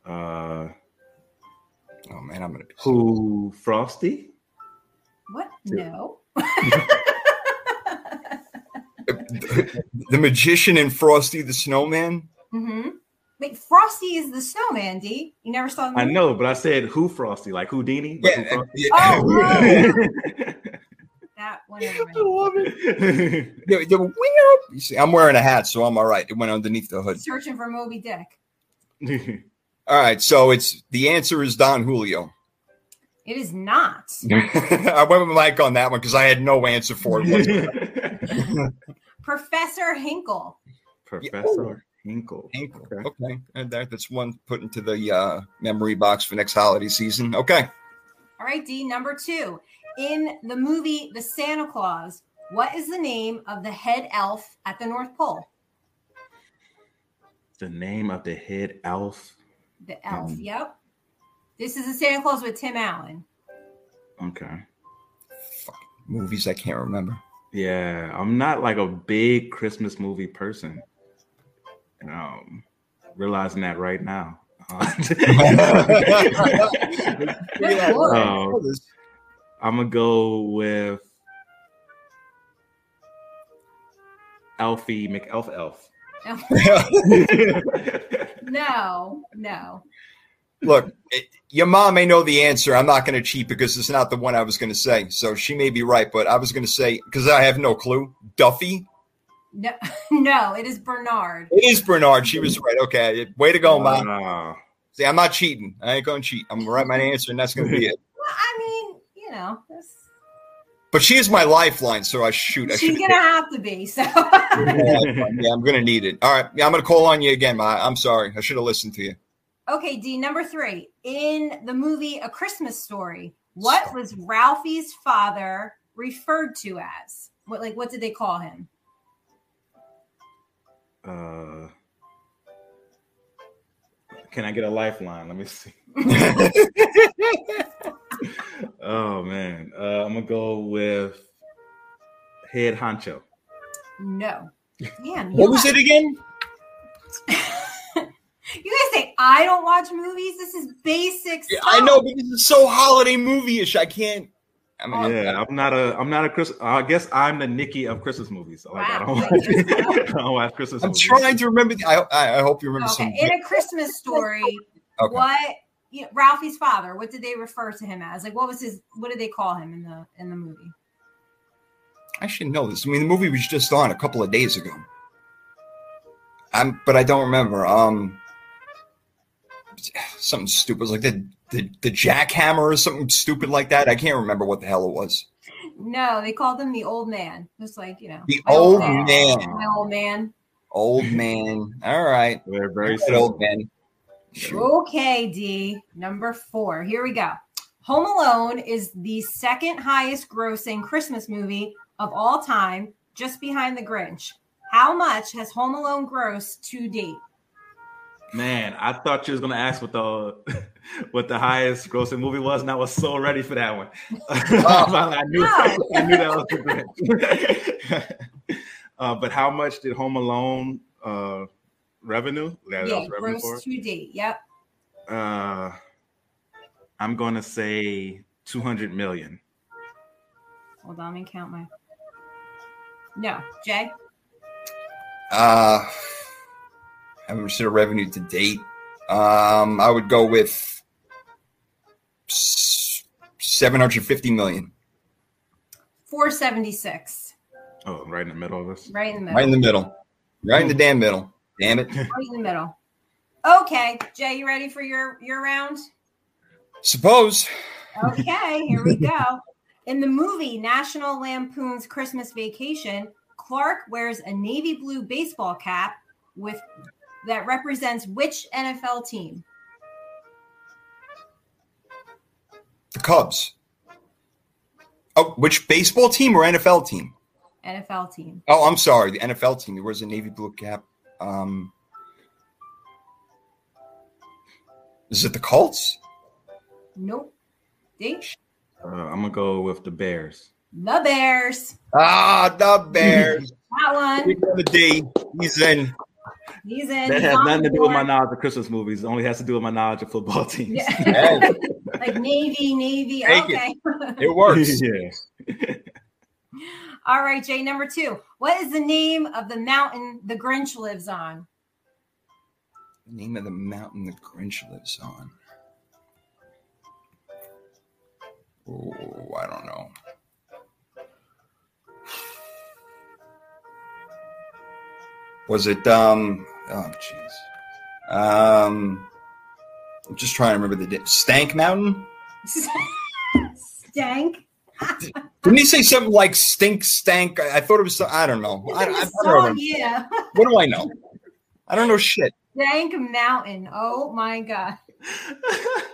Uh, Oh man, I'm going to. who Frosty? What? Yeah. No. The magician in Frosty the Snowman. hmm Wait, Frosty is the snowman, D. You never saw the I know, but I said who Frosty, like Houdini. Like Yeah, who yeah. Oh, That one. over my- Frosty? The- the You see, I'm wearing a hat, so I'm all right. It went underneath the hood. Searching for Moby Dick. All right, so it's the answer is Don Julio. It is not. I went with Mike on that one because I had no answer for it. Professor Hinkle. Professor Hinkle. Hinkle. Okay. Okay, and that, that's one put into the uh, memory box for next holiday season. Okay, All right, D. Number two. In the movie The Santa Claus, what is the name of the head elf at the North Pole? The name of the head elf. The elf. Um, yep. This is the Santa Claus with Tim Allen. Okay. movies I can't remember. Yeah, I'm not like a big Christmas movie person. Um, realizing that right now. Good lord. Oh. I'm gonna go with Elfie McElf Elf. No, no. Look, it, your mom may know the answer. I'm not going to cheat because it's not the one I was going to say. So she may be right, but I was going to say because I have no clue. Duffy. No, no, it is Bernard. It is Bernard. She was right. Okay, way to go, mom. See, I'm not cheating. I ain't going to cheat. I'm going to write my answer, and that's going to be it. Well, I mean, you know, this, But she is my lifeline, so I shoot. I she's gonna have to be. So yeah, I'm going to need it. All right, yeah, I'm going to call on you again. Ma. I'm sorry. I should have listened to you. Okay, D, number three. In the movie A Christmas Story, what was Ralphie's father referred to as? What like what did they call him? Uh, can I get a lifeline? Let me see. oh man, uh, I'm gonna go with head honcho. No. Damn, you What was it again? You guys say I don't watch movies. This is basic Yeah, stuff. I know because it's so holiday movie-ish. I can't. I mean, Yeah, I'm not a. I'm not a Chris. I guess I'm the Nikki of Christmas movies. Like I don't watch. I don't watch Christmas. I'm movies. trying to remember. The, I, I I hope you remember Okay, some. in a Christmas story, Okay. what you know, Ralphie's father? What did they refer to him as? Like, what was his? What did they call him in the in the movie? I should know this. I mean, the movie was just on a couple of days ago. I'm, but I don't remember. Um, something stupid It was like the the the jackhammer or something stupid like that. I can't remember what the hell it was. No, they called him the old man. Just like you know, The my old man. man. My old man. Old man. All right, They're very That simple. old man. Okay, D. Number four. Here we go. Home Alone is the second highest grossing Christmas movie of all time, just behind The Grinch. How much has Home Alone grossed to date? Man, I thought you was gonna ask what the what the highest grossing movie was, and I was so ready for that one. I knew Wow. I knew that was the Grinch. uh, but how much did Home Alone uh, revenue? That, that yeah, was revenue for gross to date. Yep. Uh, I'm gonna say 200 million. Hold on, let me count my. No, Jay. Uh, how much their revenue to date? Um, I would go with seven hundred fifty million. 476. Oh, right in the middle of this. Right in the middle. Right in the middle. Right in the damn middle. Damn it. Right in the middle. Okay, Jay, you ready for your your round? Suppose. Okay, here we go. In the movie National Lampoon's Christmas Vacation, Clark wears a navy blue baseball cap with that represents which NFL team? The Cubs. Oh, which baseball team or NFL team? NFL team. Oh, I'm sorry. The NFL team. He wears a navy blue cap. Um, is it the Colts? Nope. Dink. Uh, I'm gonna go with the Bears. The Bears. Ah, the Bears. That one. Big on the D. He's in. He's in. That has nothing to do with my knowledge of Christmas movies. It only has to do with my knowledge of football teams. Yeah. Hey, like Navy, Navy. Take okay. it works. yeah. All right, Jay. Number two. What is the name of the mountain the Grinch lives on? The name of the mountain the Grinch lives on. Oh, I don't know. Was it um oh jeez. Um I'm just trying to remember the di- Stank Mountain? Stank. Didn't he say something like stink stank? I, I thought it was some- I don't know. I, I, It's I a don't song, yeah. What do I know? I don't know shit. Stank Mountain. Oh my God.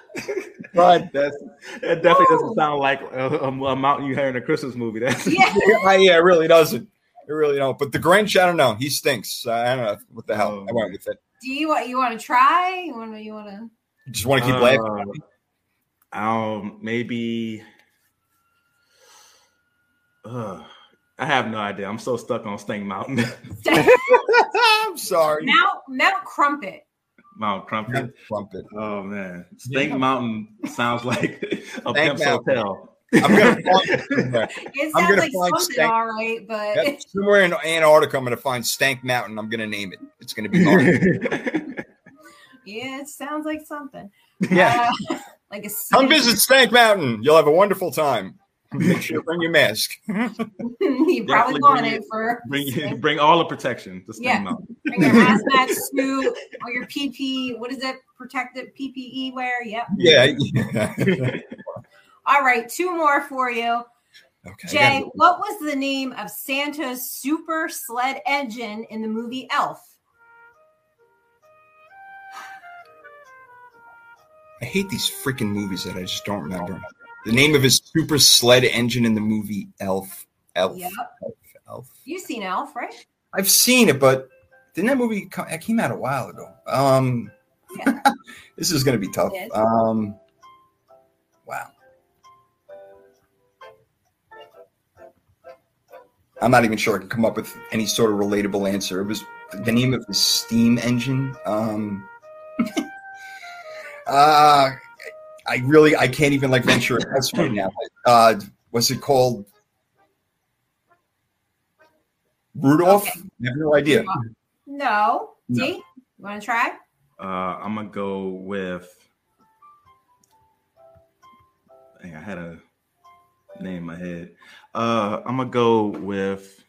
But That's that definitely Ooh. doesn't sound like a, a, a mountain you hear in a Christmas movie. That's Yeah. yeah, yeah, it really doesn't. It really don't. But the Grinch, I don't know. He stinks. I don't know what the hell. Oh. I went with it. Do you want you want to try? You want to you want to Just want to keep Uh, laughing. Um, maybe. Uh, I have no idea. I'm so stuck on Stank Mountain, I'm sorry. Mount Mount Crumpet? Mount Crumpet. Trumpet. Oh man, Stank Mountain sounds like a Stank pimp's hotel. I'm gonna find it somewhere. It sounds like find something Stank- all right, but Yep, somewhere in Antarctica. I'm gonna find Stank Mountain. I'm gonna name it. It's gonna be hard. yeah, it sounds like something. yeah. Uh, like a Come visit Stank Mountain. You'll have a wonderful time. Make sure you bring your mask. you probably want bring it for bring bring all the protection to Stank Yeah. Mountain. bring your hazmat suit or your PP. What is it? Protective PPE wear. Yep. Yeah. yeah. All right, two more for you. Okay. Jay, what was the name of Santa's super sled engine in the movie Elf? I hate these freaking movies that I just don't remember. The name of his super sled engine in the movie Elf. Elf. Yep. Elf. Elf. You've seen Elf, right? I've seen it, but didn't that movie come? It came out a while ago. Um, Yeah. this is going to be tough. Um, I'm not even sure I can come up with any sort of relatable answer. It was the name of the steam engine. Um, uh, I really I can't even like venture a guess right now. Uh, was it called Rudolph? Okay. I have no idea. No. No. D, you want to try? Uh, I'm gonna go with. Dang, I had a name in my head. Uh, I'm gonna go with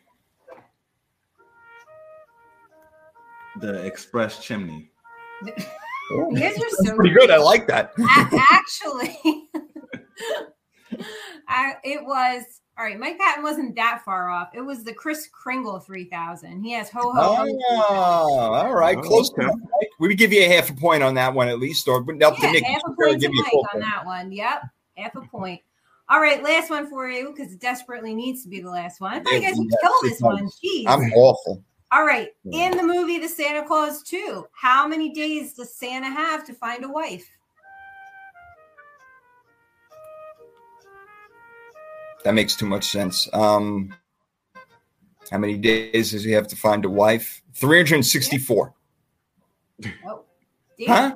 the Express Chimney. You guys are so Pretty good. I like that. A- actually, I, it was all right. Mike Patton wasn't that far off. It was the Chris Kringle 3000. He has ho ho. Oh, all right. Oh, Close okay. enough. We would give you a half a point on that one at least, or wouldn't help to Yeah, Nick. half a point to give you a Mike full on that one. Yep, half a point. All right, last one for you because it desperately needs to be the last one. I thought you guys would Yes, kill it this one. does. Jeez. I'm awful. All right. In the movie The Santa Claus 2, how many days does Santa have to find a wife? That makes too much sense. Um, how many days does he have to find a wife? 364. Oh, Huh? Uh,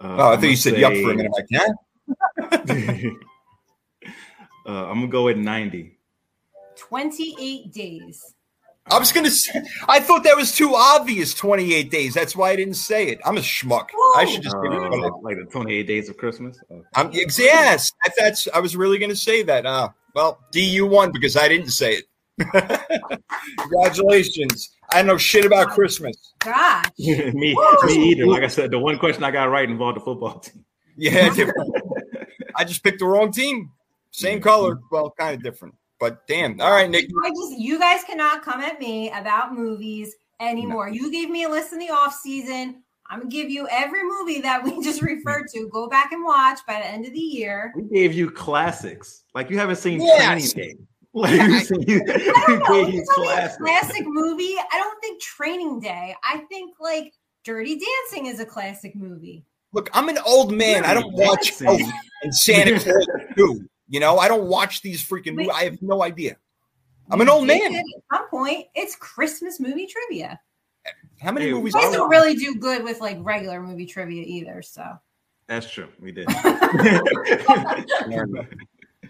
Oh, I thought you gonna said yup for a minute. Like, yeah. uh, I'm gonna go with 90. 28 days. I was gonna say. I thought that was too obvious. Twenty-eight days. That's why I didn't say it. I'm a schmuck. I should just. give it Uh, like the 28 days of Christmas. Oh. I'm, yes, that- that's. I was really gonna say that. Uh, well, DU won because I didn't say it. Congratulations. I know shit about Christmas. Gosh. me, me either. Like I said, the one question I got right involved the football team. Yeah. I just picked the wrong team. Same mm-hmm. color, well, kind of different. But damn. All right, Nick. I just you guys cannot come at me about movies anymore. You gave me a list in the off season. I'm gonna give you every movie that we just mm-hmm. referred to. Go back and watch by the end of the year. We gave you classics. Like you haven't seen Yes. Training Day. Like you, seen, you, I don't know. gave you It's only a classic movie. I don't think Training Day. I think like Dirty Dancing is a classic movie. Look, I'm an old man. I don't watch Dancing. Elf and Santa Claus 2. You know, I don't watch these freaking movies. I have no idea. I'm an old man. At some point, it's Christmas movie trivia. How many Hey, movies? You guys are don't really do good with like regular movie trivia either. So That's true. We did.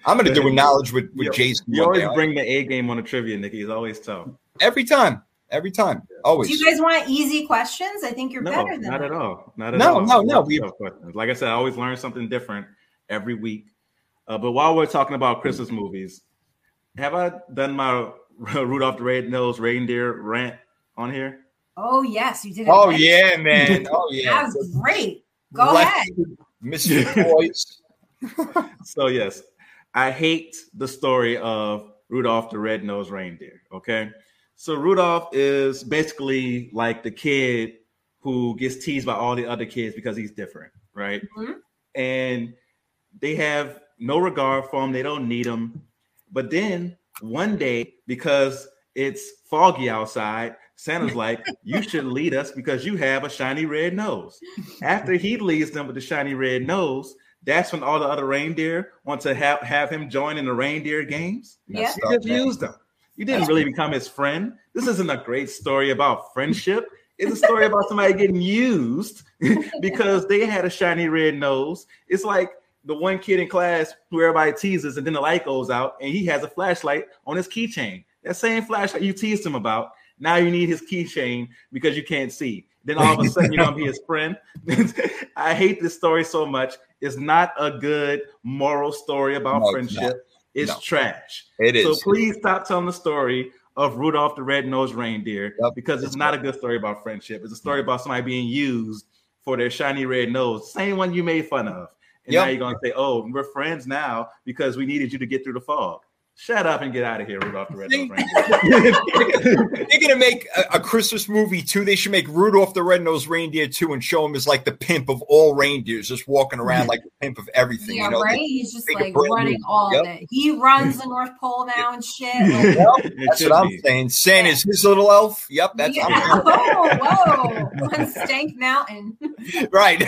I'm going to do a knowledge with, with You- Jason. You always day. bring the A game on the trivia, Nikki. He's always tough. every time. Every time. Always. do you guys want easy questions? I think you're No, better than not that. at all. Not at No, all. no, no, Lots of we- tough questions. Like I said, I always learn something different every week. Uh, but while we're talking about Christmas movies, have I done my Rudolph the Red-Nosed Reindeer rant on here? Oh yes, you did. oh, right. yeah, man. Oh, yeah, that was great. Go Left- ahead. Mr. Boys. So yes, I hate the story of Rudolph the Red-Nosed Reindeer. Okay, so Rudolph is basically like the kid who gets teased by all the other kids because he's different, right? Mhm. And they have no regard for them. They don't need them. But then one day, because it's foggy outside, Santa's like, "You should lead us because you have a shiny red nose." After he leads them with the shiny red nose, that's when all the other reindeer want to have, have him join in the reindeer games. Yeah. Messed You just used them. You didn't really become his friend. This isn't a great story about friendship. It's a story about somebody getting used because they had a shiny red nose. It's like the one kid in class who everybody teases, and then the light goes out, and he has a flashlight on his keychain. That same flashlight you teased him about. Now you need his keychain because you can't see. Then all of a sudden you're gonna be his friend. I hate this story so much. It's not a good moral story about No, it's friendship. It's No. trash. It So please stop telling the story of Rudolph the Red-Nosed Reindeer Yep, because it's not a good story about friendship. It's a story about somebody being used for their shiny red nose, same one you made fun of. And Yep. now you're gonna say, "Oh, we're friends now because we needed you to get through the fog." Shut up and get out of here, Rudolph the Red-Nosed Reindeer. They're gonna make a, a Christmas movie too. They should make Rudolph the Red-Nosed Reindeer too, and show him as like the pimp of all reindeers, just walking around like the pimp of everything. Yeah, you know, right. He's just like running new- all Yep. of it. He runs the North Pole now and shit. Like, Well, It that's should what I'm be. saying. Santa's his little elf. Yep, that's yeah. I'm, oh, whoa, on Stank Mountain. right.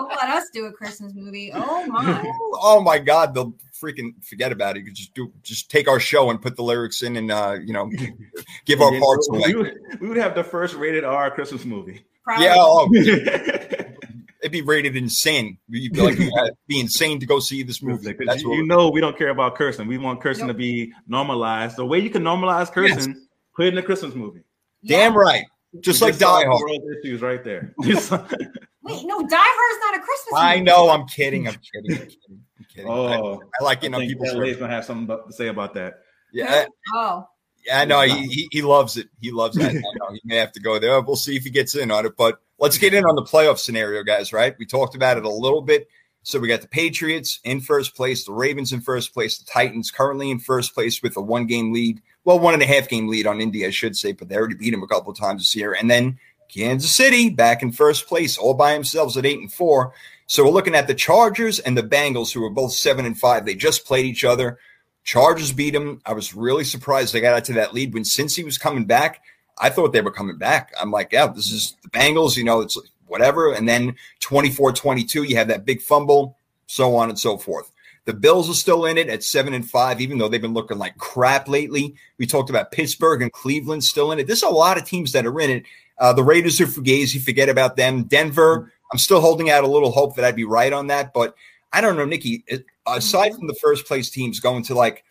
Don't let us do a Christmas movie. Oh my. oh my God, they'll freaking forget about it. You could just do, just take our show and put the lyrics in, and uh, you know, give our Yeah, parts we, away. would, we would have the first rated R Christmas movie. Probably. Yeah, oh, it'd be rated insane. You'd be like, be insane to go see this movie. That's you, you know we don't care about cursing. We want cursing to be normalized. The way you can normalize cursing, put it in a Christmas movie. damn right. Just like Just solve Die Hard. World issues right there. Wait, no, Die Hard's not a Christmas movie. I know. I'm kidding. I'm kidding. I'm kidding. I'm kidding. oh, I like I getting on think people's. LA's gonna have something to say about that. Yeah, Oh, yeah. I know. He, he he loves it. He loves that. I know. He may have to go there. We'll see if he gets in on it. But let's get in on the playoff scenario, guys. Right? We talked about it a little bit. So we got the Patriots in first place, the Ravens in first place, the Titans currently in first place with a one game lead. Well, one and a half game lead on Indy, I should say, but they already beat him a couple of times this year. And then Kansas City back in first place, all by themselves at eight and four. So we're looking at the Chargers and the Bengals, who are both seven and five. They just played each other. Chargers beat them. I was really surprised they got out to that lead when since he was coming back. I thought they were coming back. I'm like, yeah, this is the Bengals, you know, it's whatever. And then 24 22, you have that big fumble, so on and so forth. The Bills are still in it at seven and five, even though they've been looking like crap lately. We talked about Pittsburgh and Cleveland still in it. There's a lot of teams that are in it. Uh, the Raiders are fugazi, forget about them. Denver, I'm still holding out a little hope that I'd be right on that, but I don't know, Nikki. Aside from the first place teams going to like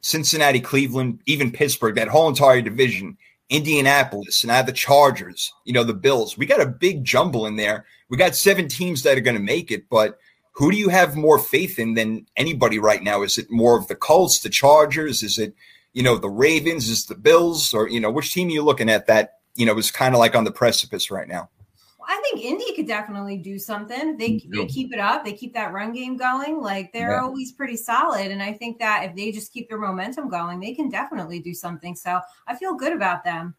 Cincinnati, Cleveland, even Pittsburgh, that whole entire division, Indianapolis, and now the Chargers, you know, the Bills. We got a big jumble in there. We got seven teams that are going to make it, but who do you have more faith in than anybody right now? Is it more of the Colts, the Chargers? Is it, you know, the Ravens? Is the Bills? Or, you know, which team are you looking at that, you know, is kind of like on the precipice right now? I think Indy could definitely do something. They, mm, they keep it up. They keep that run game going. Like they're yeah. always pretty solid. And I think that if they just keep their momentum going, they can definitely do something. So I feel good about them.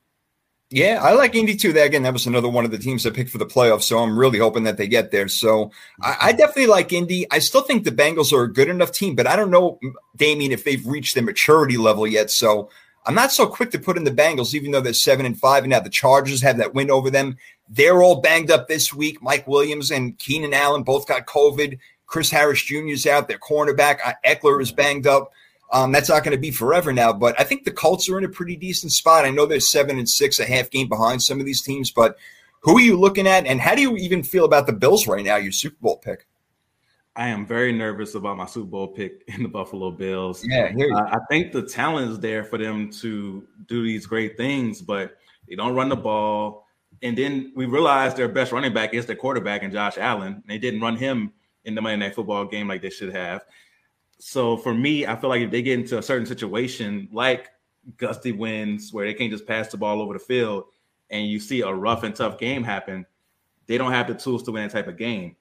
Yeah, I like Indy too. That again, that was another one of the teams I picked for the playoffs. So I'm really hoping that they get there. So I, I, mm-hmm. definitely like Indy. I still think the Bengals are a good enough team, but I don't know, Damien, if they've reached their maturity level yet. So I'm not so quick to put in the Bengals, even though they're seven and five, and now the Chargers have that win over them. They're all banged up this week. Mike Williams and Keenan Allen both got COVID. Chris Harris Jr. is out. Their cornerback Ekeler is banged up. Um, that's not going to be forever now, but I think the Colts are in a pretty decent spot. I know they're seven and six, a half game behind some of these teams, but who are you looking at, and how do you even feel about the Bills right now? Your Super Bowl pick. I am very nervous about my Super Bowl pick in the Buffalo Bills. Yeah, uh, I think the talent is there for them to do these great things, but they don't run the ball. And then we realized their best running back is their quarterback and Josh Allen. They didn't run him in the Monday Night Football game like they should have so for me, I feel like if they get into a certain situation like gusty winds where they can't just pass the ball over the field and you see a rough and tough game happen, they don't have the tools to win that type of game.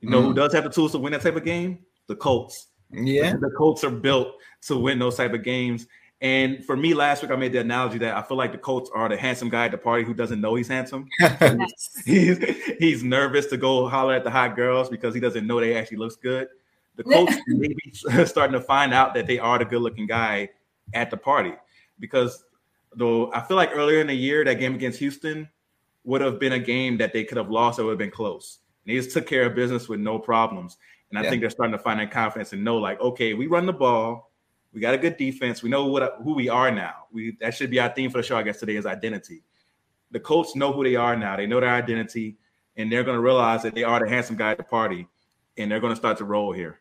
You know mm. who does have the tools to win that type of game? The Colts. Yeah. The, the Colts are built to win those type of games. And for me, last week I made the analogy that I feel like the Colts are the handsome guy at the party who doesn't know he's handsome. he's, he's nervous to go holler at the hot girls because he doesn't know they actually looks good the coach maybe starting to find out that they are the good looking guy at the party because though I feel like earlier in the year that game against Houston would have been a game that they could have lost or would have been close. And they just took care of business with no problems. And I yeah. think they're starting to find that confidence and know like, okay, we run the ball, we got a good defense, we know what who we are now. We that should be our theme for the show, I guess today is identity. The Colts know who they are now. They know their identity, and they're going to realize that they are the handsome guy at the party, and they're going to start to roll here.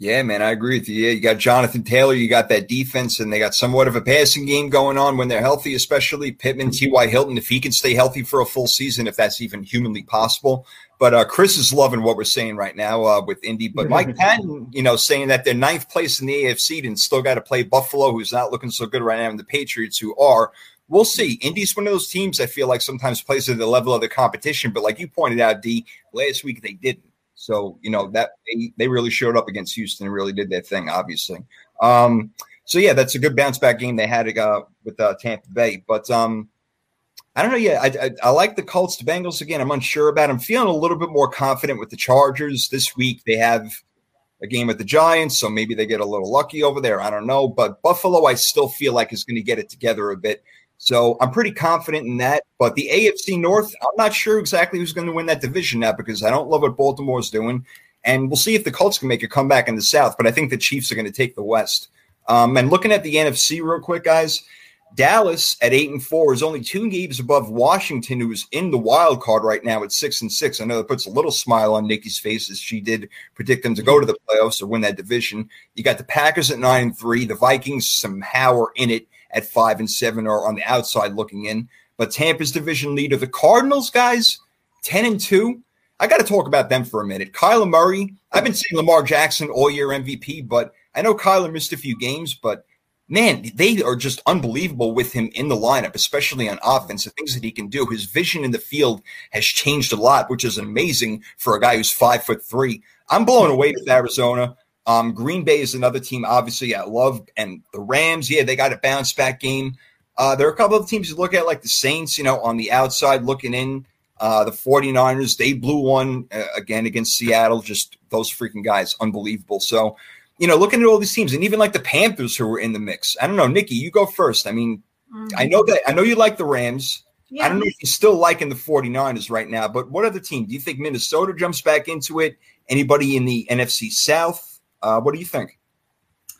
Yeah, man, I agree with you. Yeah, you got Jonathan Taylor, you got that defense, and they got somewhat of a passing game going on when they're healthy, especially Pittman, T.Y. Hilton, if he can stay healthy for a full season, if that's even humanly possible. But uh, Chris is loving what we're saying right now uh, with Indy. But Mike Patton, you know, saying that they're ninth place in the AFC and still got to play Buffalo, who's not looking so good right now, and the Patriots, who are. We'll see. Indy's one of those teams I feel like sometimes plays at the level of the competition, but like you pointed out, D, last week they didn't. So you know that they, they really showed up against Houston and really did their thing, obviously. Um, so yeah, that's a good bounce back game they had uh, with uh, Tampa Bay. But um, I don't know. Yeah, I, I, I, like the Colts, to Bengals again. I'm unsure about. I'm feeling a little bit more confident with the Chargers this week. They have a game with the Giants, so maybe they get a little lucky over there. I don't know, but Buffalo, I still feel like is going to get it together a bit. So I'm pretty confident in that. But the AFC North, I'm not sure exactly who's going to win that division now because I don't love what Baltimore's doing. And we'll see if the Colts can make a comeback in the South. But I think the Chiefs are going to take the West. Um, and looking at the NFC real quick, guys, Dallas at eight and four is only two games above Washington, who's in the wild card right now at six and six. I know that puts a little smile on Nikki's face as she did predict them to go to the playoffs or win that division. You got the Packers at nine and three. The Vikings somehow are in it at five and seven are on the outside looking in. But Tampa's division leader, the Cardinals, guys, 10 and 2. I got to talk about them for a minute. Kyler Murray, I've been seeing Lamar Jackson all year MVP, but I know Kyler missed a few games, but man, they are just unbelievable with him in the lineup, especially on offense, the things that he can do. His vision in the field has changed a lot, which is amazing for a guy who's five foot three. I'm blown away with Arizona. Um, Green Bay is another team, obviously, I love. And the Rams, yeah, they got a bounce back game. Uh, there are a couple of teams you look at, like the Saints, you know, on the outside looking in. Uh, the 49ers, they blew one uh, again against Seattle. Just those freaking guys, unbelievable. So, you know, looking at all these teams, and even like the Panthers who were in the mix. I don't know, Nikki, you go first. I mean, mm-hmm. I know that I know you like the Rams. Yeah. I don't know if you're still liking the 49ers right now, but what other team? Do you think Minnesota jumps back into it? Anybody in the NFC South? Uh, what do you think?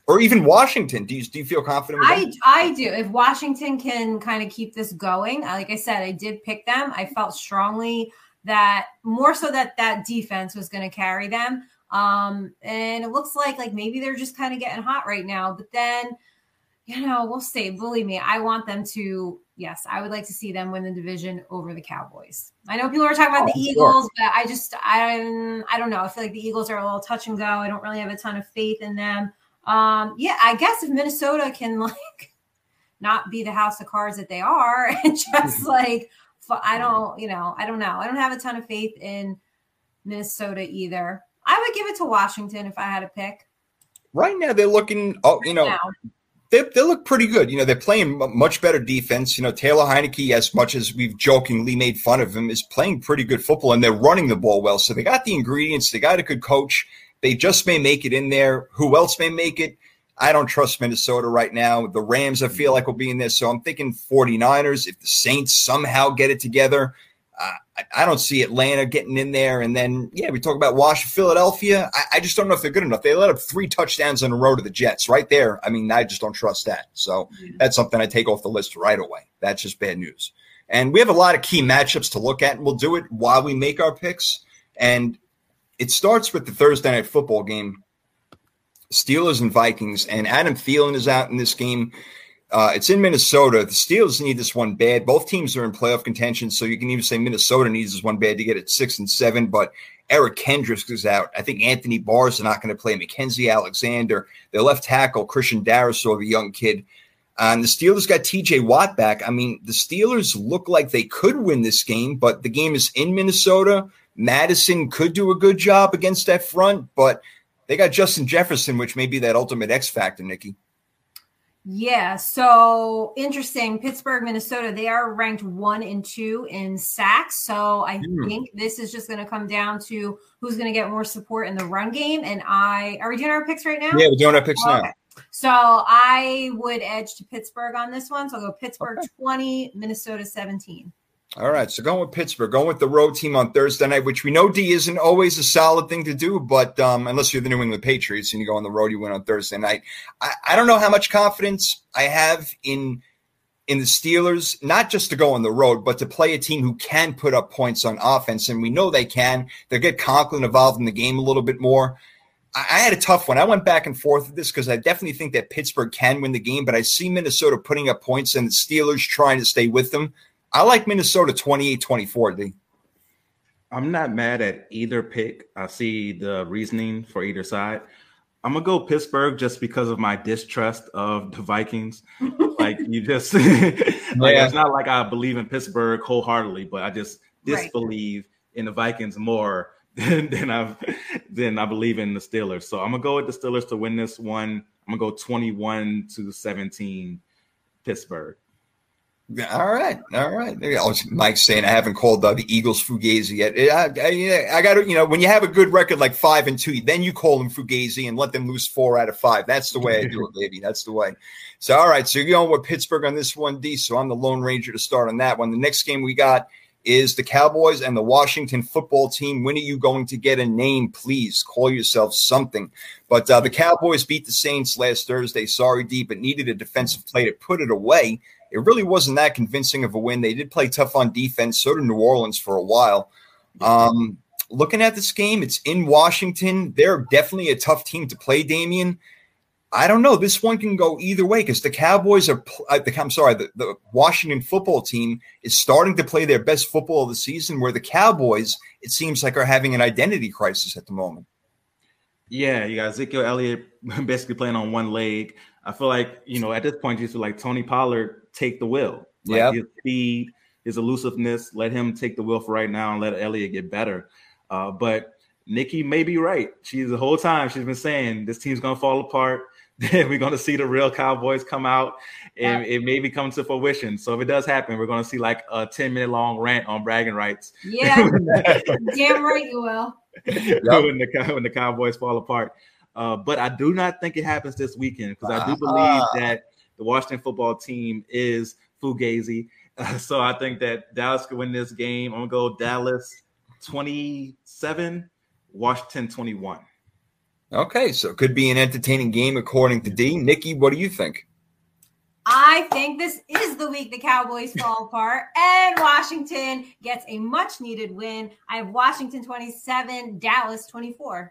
Or even Washington? Do you do you feel confident? I I do. If Washington can kind of keep this going, like I said, I did pick them. I felt strongly that more so that that defense was going to carry them. Um, and it looks like like maybe they're just kind of getting hot right now. But then you know, we'll see. Believe me, I want them to. Yes, I would like to see them win the division over the Cowboys. I know people are talking about Oh, the sure. Eagles, but I just, I, I don't know. I feel like the Eagles are a little touch and go. I don't really have a ton of faith in them. Um, yeah, I guess if Minnesota can like not be the house of cards that they are, and just like, I don't, you know, I don't know. I don't have a ton of faith in Minnesota either. I would give it to Washington if I had a pick. Right now, they're looking. Oh, you know, Now. They, they look pretty good. You know, they're playing much better defense. You know, Taylor Heinicke, as much as we've jokingly made fun of him, is playing pretty good football, and they're running the ball well. So they got the ingredients. They got a good coach. They just may make it in there. Who else may make it? I don't trust Minnesota right now. The Rams, I feel mm-hmm. like, will be in there. So I'm thinking 49ers. If the Saints somehow get it together, I, don't see Atlanta getting in there. And then, yeah, we talk about Washington, Philadelphia. I, I just don't know if they're good enough. They let up three touchdowns in a row to the Jets right there. I mean, I just don't trust that. So that's something I take off the list right away. That's just bad news. And we have a lot of key matchups to look at, and we'll do it while we make our picks. And it starts with the Thursday night football game. Steelers and Vikings, and Adam Thielen is out in this game. Uh, it's in Minnesota. The Steelers need this one bad. Both teams are in playoff contention, so you can even say Minnesota needs this one bad to get it six and seven. But Eric Kendricks is out. I think Anthony Barrs is not going to play. Mackenzie Alexander, their left tackle, Christian Darrisaw, the young kid. And the Steelers got TJ Watt back. I mean, the Steelers look like they could win this game, but the game is in Minnesota. Madison could do a good job against that front, but they got Justin Jefferson, which may be that ultimate X factor, Nikki. Yeah, so interesting. Pittsburgh, Minnesota, they are ranked one and two in sacks. So I Hmm. think this is just going to come down to who's going to get more support in the run game. And I are we doing our picks right now? Yeah, we're doing our picks now. So I would edge to Pittsburgh on this one. So I'll go Pittsburgh 20, Minnesota 17. All right, so going with Pittsburgh, going with the road team on Thursday night, which we know D isn't always a solid thing to do, but um, unless you're the New England Patriots and you go on the road, you win on Thursday night. I, I don't know how much confidence I have in in the Steelers, not just to go on the road, but to play a team who can put up points on offense, and we know they can. They'll get Conklin involved in the game a little bit more. I, I had a tough one. I went back and forth with this because I definitely think that Pittsburgh can win the game, but I see Minnesota putting up points and the Steelers trying to stay with them. I like Minnesota 28 24, D. I'm not mad at either pick. I see the reasoning for either side. I'm gonna go Pittsburgh just because of my distrust of the Vikings. like you just like Yeah. it's not like I believe in Pittsburgh wholeheartedly, but I just Right. disbelieve in the Vikings more than, than I than I believe in the Steelers. So I'm gonna go with the Steelers to win this one. I'm gonna go 21 to 17 Pittsburgh. All right, all right. Mike's saying I haven't called uh, the Eagles fugazi yet. I, I, I got to, you know, when you have a good record like five and two, then you call them fugazi and let them lose four out of five. That's the way I do it, baby. That's the way. So, all right. So you're going with Pittsburgh on this one, D. So I'm the Lone Ranger to start on that one. The next game we got is the Cowboys and the Washington football team. When are you going to get a name? Please call yourself something. But uh, the Cowboys beat the Saints last Thursday. Sorry, D, but needed a defensive play to put it away. It really wasn't that convincing of a win. They did play tough on defense. So did New Orleans for a while. Um, looking at this game, it's in Washington. They're definitely a tough team to play, Damien. I don't know. This one can go either way because the Cowboys are. uh, the, I'm sorry, the, the Washington football team is starting to play their best football of the season. Where the Cowboys, it seems like, are having an identity crisis at the moment. Yeah, you got Ezekiel Elliott basically playing on one leg. I feel like, you know, at this point, you feel like Tony Pollard take the will. Like Yep. his speed, his elusiveness, let him take the will for right now and let Elliott get better. Uh, but Nikki may be right. She's the whole time she's been saying this team's gonna fall apart. Then we're gonna see the real Cowboys come out and it may be coming to fruition. So if it does happen, we're gonna see like a 10 minute long rant on bragging rights Yeah, damn right you will. when the when the Cowboys fall apart. Uh, but I do not think it happens this weekend because I do believe Ah. that the Washington football team is fugazi. Uh, so I think that Dallas could win this game. I'm gonna go Dallas 27, Washington 21. Okay, so it could be an entertaining game according to D. Nikki, what do you think? I think this is the week the Cowboys fall apart and Washington gets a much needed win. I have Washington 27, Dallas 24.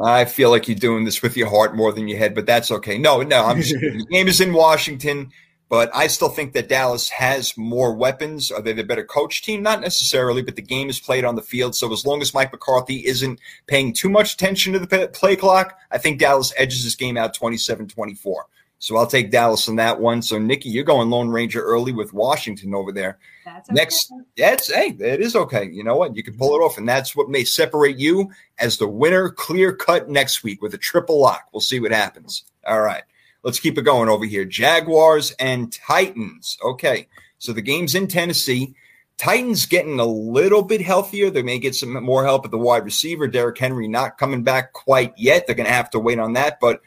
I feel like you're doing this with your heart more than your head, but that's okay. No, no, I'm just, the game is in Washington, but I still think that Dallas has more weapons. Are they the better coach team? Not necessarily, but the game is played on the field. So as long as Mike McCarthy isn't paying too much attention to the play clock, I think Dallas edges this game out 27 24. So I'll take Dallas on that one. So Nikki, you're going Lone Ranger early with Washington over there. That's okay. Next, it's hey, it is okay. You know what? You can pull it off, and that's what may separate you as the winner, clear cut next week with a triple lock. We'll see what happens. All right, let's keep it going over here. Jaguars and Titans. Okay, so the game's in Tennessee. Titans getting a little bit healthier. They may get some more help at the wide receiver. Derrick Henry not coming back quite yet. They're going to have to wait on that, but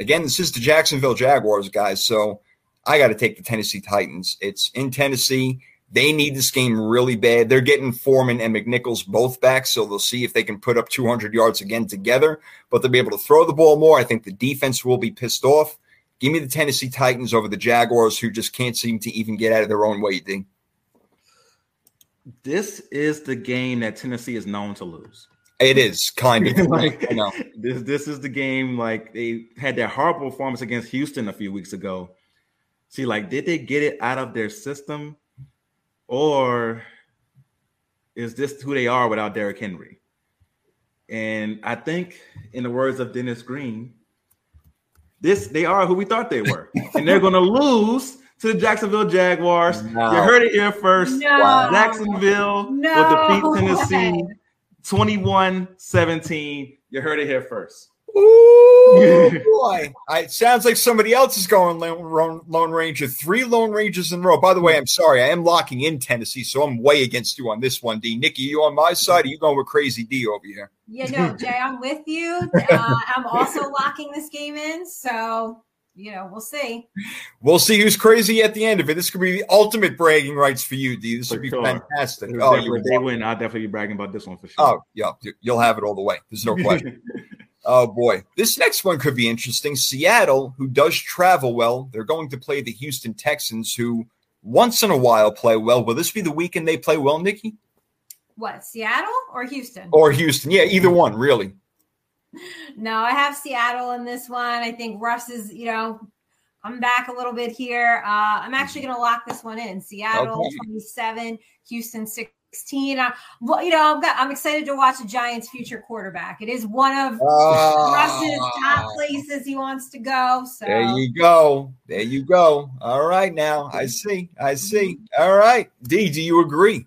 again, this is the Jacksonville Jaguars, guys. So I got to take the Tennessee Titans. It's in Tennessee. They need this game really bad. They're getting Foreman and McNichols both back, so they'll see if they can put up 200 yards again together. But they'll be able to throw the ball more. I think the defense will be pissed off. Give me the Tennessee Titans over the Jaguars, who just can't seem to even get out of their own way, D. This is the game that Tennessee is known to lose. It is kind of like you know. this. This is the game. Like they had that horrible performance against Houston a few weeks ago. See, like, did they get it out of their system, or is this who they are without Derrick Henry? And I think, in the words of Dennis Green, this they are who we thought they were, and they're going to lose to the Jacksonville Jaguars. No. You heard it here first. No. Jacksonville no. will defeat Tennessee 21 17. You heard it here first. Ooh, boy. I, it sounds like somebody else is going Lone, Lone Ranger. Three Lone Rangers in a row. By the way, I'm sorry. I am locking in Tennessee, so I'm way against you on this one, D. Nikki, you on my side? Or you going with Crazy D over here? Yeah, no, Jay, I'm with you. Uh, I'm also locking this game in. So you know, we'll see. We'll see who's crazy at the end of it. This could be the ultimate bragging rights for you, D. This would be sure. fantastic. Oh, you they win. I'll definitely be bragging about this one for sure. Oh, yeah, you'll have it all the way. There's no question. oh boy, this next one could be interesting. Seattle, who does travel well, they're going to play the Houston Texans, who once in a while play well. Will this be the weekend they play well, Nikki? What Seattle or Houston? Or Houston? Yeah, either one, really no, I have Seattle in this one. I think Russ is, you know, I'm back a little bit here. Uh, I'm actually going to lock this one in. Seattle okay. 27, Houston 16. Uh, well, you know, I'm, got, I'm excited to watch the Giants' future quarterback. It is one of uh, Russ's top places he wants to go. So there you go. There you go. All right, now I see. I see. All right, D, do you agree?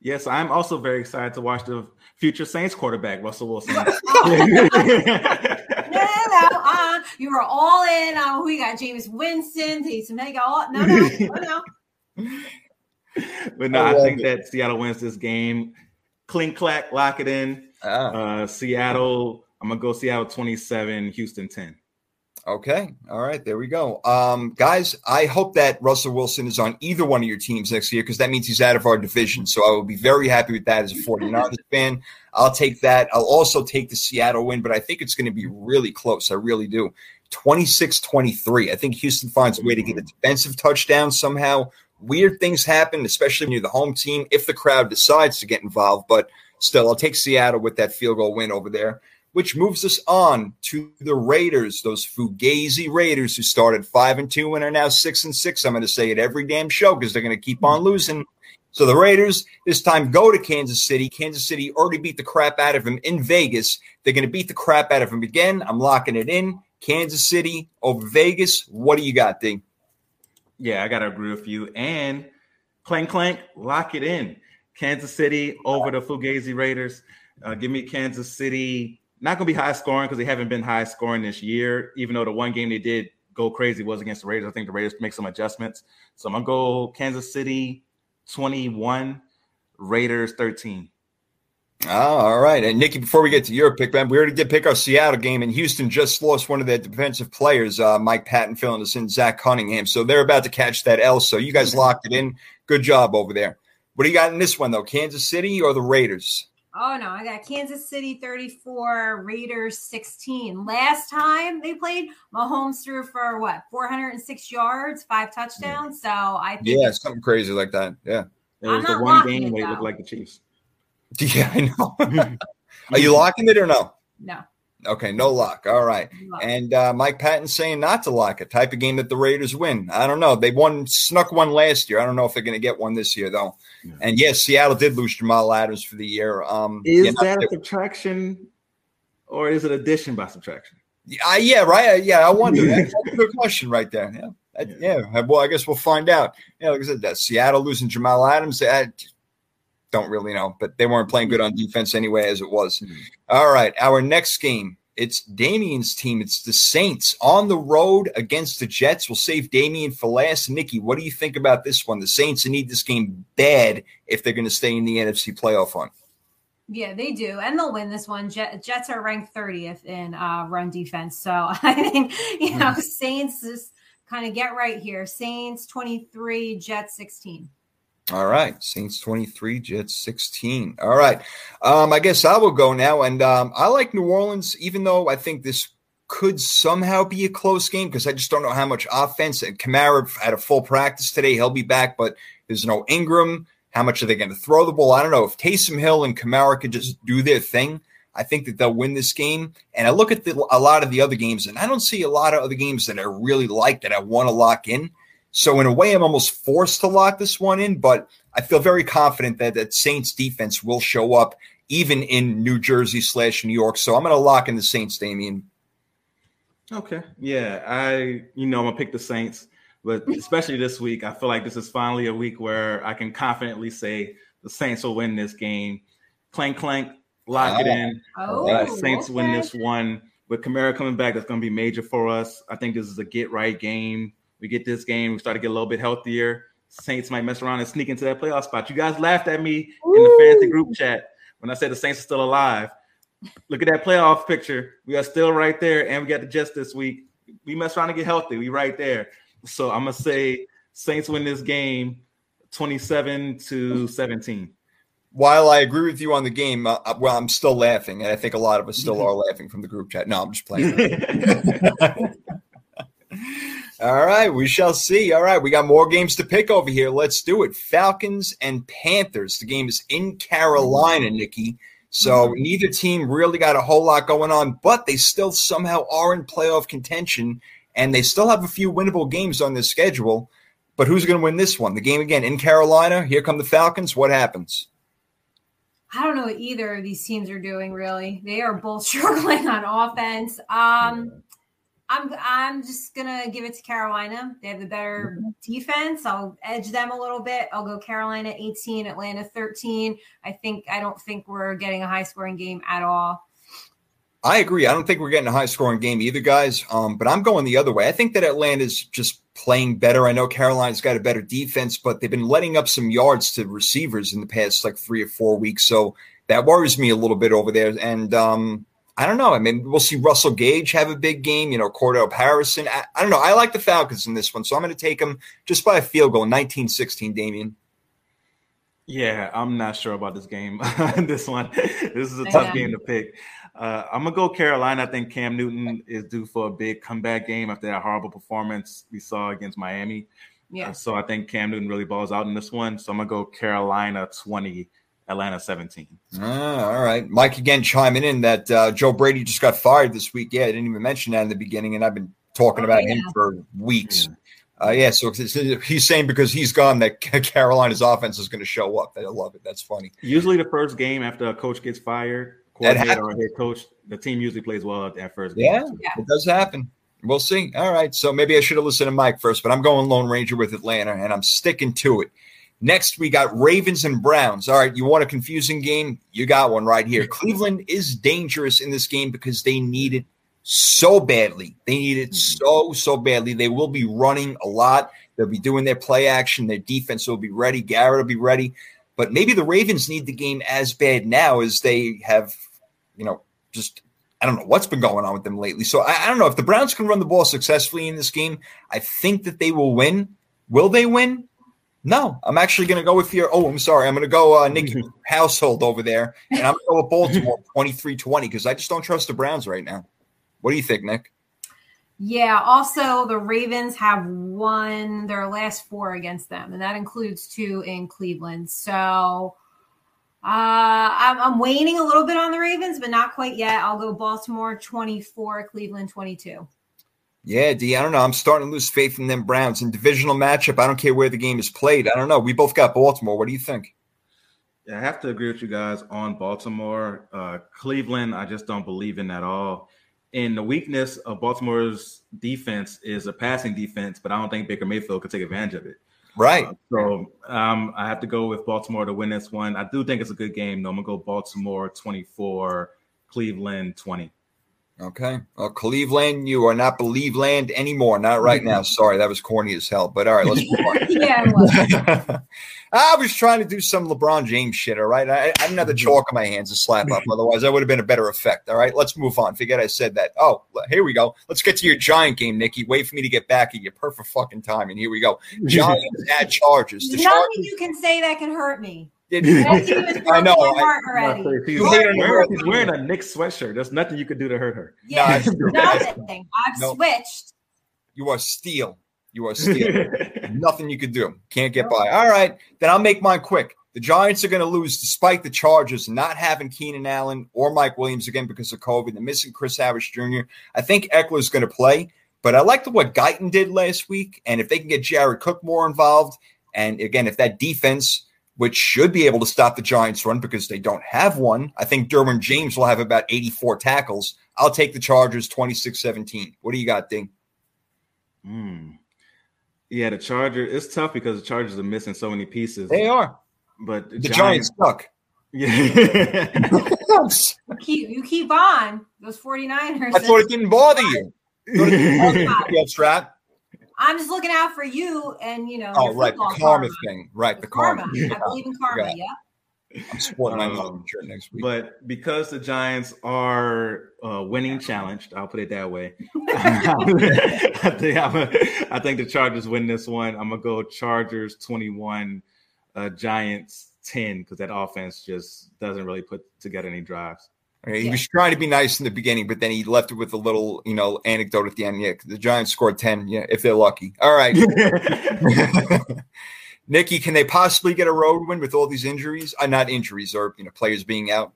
Yes, I'm also very excited to watch the future Saints quarterback, Russell Wilson. no, uh, you were all in. Uh, we got Jameis Winston, Taysom Hill. All, no, no, no, no. But no, I, I think it. that Seattle wins this game. Clink clack, lock it in. Ah. Uh, Seattle. I'm gonna go Seattle 27, Houston 10. Okay. All right. There we go. Um, guys, I hope that Russell Wilson is on either one of your teams next year because that means he's out of our division. So I will be very happy with that as a 49ers fan. I'll take that. I'll also take the Seattle win, but I think it's going to be really close. I really do. 26 23. I think Houston finds a way to get a defensive touchdown somehow. Weird things happen, especially when you're the home team, if the crowd decides to get involved. But still, I'll take Seattle with that field goal win over there which moves us on to the Raiders, those Fugazi Raiders who started five and two and are now six and six. I'm going to say it every damn show because they're going to keep on losing. So the Raiders this time go to Kansas City. Kansas City already beat the crap out of them in Vegas. They're going to beat the crap out of them again. I'm locking it in. Kansas City over Vegas. What do you got, D? Yeah, I got to agree with you. And clank, clank, lock it in. Kansas City over the Fugazi Raiders. Uh, give me Kansas City not going to be high scoring because they haven't been high scoring this year, even though the one game they did go crazy was against the Raiders. I think the Raiders make some adjustments. So I'm going to go Kansas City 21, Raiders 13. Oh, all right. And Nikki, before we get to your pick, man, we already did pick our Seattle game, and Houston just lost one of their defensive players, uh, Mike Patton filling us in, Zach Cunningham. So they're about to catch that L. So you guys locked it in. Good job over there. What do you got in this one, though? Kansas City or the Raiders? Oh no, I got Kansas City 34, Raiders 16. Last time they played, Mahomes threw for what 406 yards, five touchdowns. So I think yeah, something crazy like that. Yeah, it was the one game they looked like the Chiefs. Yeah, I know. Are you locking it or no? No. Okay, no lock. All right. Lock. And uh, Mike Patton saying not to lock a type of game that the Raiders win. I don't know. They won, snuck one last year. I don't know if they're going to get one this year, though. Yeah. And yes, Seattle did lose Jamal Adams for the year. Um, Is yeah, that a subtraction or is it addition by subtraction? Uh, yeah, right. Uh, yeah, I wonder. That's a good question right there. Yeah. Yeah. yeah. Well, I guess we'll find out. Yeah, like I said, that Seattle losing Jamal Adams. I don't really know, but they weren't playing good on defense anyway, as it was. Mhm. All right, our next game. It's Damien's team. It's the Saints on the road against the Jets. We'll save Damien for last. Nikki, what do you think about this one? The Saints need this game bad if they're going to stay in the NFC playoff hunt. Yeah, they do, and they'll win this one. Jet, Jets are ranked 30th in uh, run defense, so I think you know Saints just kind of get right here. Saints 23, Jets 16. All right, Saints 23, Jets 16. All right. Um, I guess I will go now. And um, I like New Orleans, even though I think this could somehow be a close game because I just don't know how much offense. And Kamara had a full practice today. He'll be back, but there's no Ingram. How much are they going to throw the ball? I don't know. If Taysom Hill and Kamara could just do their thing, I think that they'll win this game. And I look at the, a lot of the other games, and I don't see a lot of other games that I really like that I want to lock in. So in a way, I'm almost forced to lock this one in, but I feel very confident that that Saints defense will show up even in New Jersey slash New York. So I'm going to lock in the Saints, Damien. Okay. Yeah, I you know I'm gonna pick the Saints, but especially this week, I feel like this is finally a week where I can confidently say the Saints will win this game. Clank clank, lock it Ah. in. Oh, Uh, Saints win this one. With Kamara coming back, that's going to be major for us. I think this is a get right game. We get this game, we start to get a little bit healthier. Saints might mess around and sneak into that playoff spot. You guys laughed at me in the fantasy group chat when I said the Saints are still alive. Look at that playoff picture. We are still right there, and we got the Jets this week. We mess around and get healthy. We right there. So I'm gonna say Saints win this game, 27 to 17. While I agree with you on the game, uh, uh, well, I'm still laughing, and I think a lot of us still are laughing from the group chat. No, I'm just playing. All right, we shall see. All right, we got more games to pick over here. Let's do it. Falcons and Panthers. The game is in Carolina, Nikki. So neither team really got a whole lot going on, but they still somehow are in playoff contention, and they still have a few winnable games on their schedule. But who's going to win this one? The game again in Carolina. Here come the Falcons. What happens? I don't know what either of these teams are doing. Really, they are both struggling on offense. Um, I'm I'm just gonna give it to Carolina. They have the better defense. I'll edge them a little bit. I'll go Carolina 18, Atlanta 13. I think I don't think we're getting a high scoring game at all. I agree. I don't think we're getting a high scoring game either, guys. Um, but I'm going the other way. I think that Atlanta's just playing better. I know Carolina's got a better defense, but they've been letting up some yards to receivers in the past like three or four weeks. So that worries me a little bit over there. And um, I don't know. I mean, we'll see Russell Gage have a big game. You know, Cordell Harrison. I, I don't know. I like the Falcons in this one, so I'm going to take them just by a field goal, 19-16, Damien. Yeah, I'm not sure about this game. this one, this is a tough Yeah. game to pick. Uh, I'm gonna go Carolina. I think Cam Newton is due for a big comeback game after that horrible performance we saw against Miami. Yeah. Uh, so I think Cam Newton really balls out in this one. So I'm gonna go Carolina 20, Atlanta 17. Ah, all right. Mike again chiming in that uh, Joe Brady just got fired this week. Yeah, I didn't even mention that in the beginning, and I've been talking Oh, about yeah. him for weeks. Uh, yeah, so it's- it's- he's saying because he's gone that Carolina's offense is going to show up. I love it. That's funny. Usually the first game after a coach gets fired, That coordinator or head coach, the team usually plays well at that first game. Yeah, it does happen. We'll see. All right. So maybe I should have listened to Mike first, but I'm going Lone Ranger with Atlanta, and I'm sticking to it. Next, we got Ravens and Browns. All right, you want a confusing game? You got one right here. Cleveland is dangerous in this game because they need it so badly. They need it mm-hmm. so, so badly. They will be running a lot. They'll be doing their play action. Their defense will be ready. Garrett will be ready. But maybe the Ravens need the game as bad now as they have, you know, just I don't know what's been going on with them lately. So I, I don't know if the Browns can run the ball successfully in this game. I think that they will win. Will they win? No, I'm actually going to go with your. Oh, I'm sorry. I'm going to go uh, Nick household over there, and I'm going to go with Baltimore 23 20 because I just don't trust the Browns right now. What do you think, Nick? Yeah. Also, the Ravens have won their last four against them, and that includes two in Cleveland. So, uh, Uh, I'm, I'm waning a little bit on the Ravens, but not quite yet. I'll go Baltimore 24, Cleveland 22. Yeah, D, I don't know. I'm starting to lose faith in them Browns. In divisional matchup, I don't care where the game is played. I don't know. We both got Baltimore. What do you think? Yeah, I have to agree with you guys on Baltimore. Uh, Cleveland, I just don't believe in at all. And the weakness of Baltimore's defense is a passing defense, but I don't think Baker Mayfield could take advantage of it. Right. Uh, so um, I have to go with Baltimore to win this one. I do think it's a good game, though. I'm going to go Baltimore 24, Cleveland 20. Okay. Well, Cleveland, you are not believe land anymore. Not right now. Sorry, that was corny as hell. But all right, let's move on. yeah. I was trying to do some LeBron James shit. All right. I, I didn't have the chalk in my hands to slap up. Otherwise, that would have been a better effect. All right. Let's move on. Forget I said that. Oh, here we go. Let's get to your giant game, Nikki. Wait for me to get back at you. Perfect fucking time. And here we go. Giants at Chargers. The Nothing Chargers you can say that can hurt me. Did. That team has I know. I- heart already. He's You hate on wearing, her. he's wearing a Knicks sweatshirt. There's nothing you could do to hurt her. Yeah, it's nothing. I've No. switched. You are steel. You are steel. Nothing you could do. Can't get by. All right, then I'll make mine quick. The Giants are going to lose despite the Chargers not having Keenan Allen or Mike Williams again because of COVID. They're missing Chris Harris Jr. I think Ekeler is going to play, but I liked what Guyton did last week. And if they can get Jared Cook more involved, and again, if that defense, which should be able to stop the Giants' run because they don't have one, I think Derwin James will have about 84 tackles. I'll take the Chargers 26 17. What do you got, Ding? Hmm. Yeah, the Charger. It's tough because the Chargers are missing so many pieces. They are. But The Giants suck. Yeah. You keep, you keep on. Those 49ers. I thought it didn't bother you. Yeah, strap. I'm just looking out for you and, you know. Oh, your right, the football karma thing. Right, The the karma. karma. I believe in karma, Yeah. yeah. I'm sporting my Um, Melbourne shirt next week. but because the Giants are uh, winning challenged, I'll put it that way. I think I'm a, I think the Chargers win this one. I'm gonna go Chargers 21, uh, Giants 10 because that offense just doesn't really put together any drives. He yeah. was trying to be nice in the beginning, but then he left it with a little, you know, anecdote at the end. Yeah, the Giants scored 10, yeah, if they're lucky. All right. Nikki, can they possibly get a road win with all these injuries? Uh, not injuries or you know, players being out.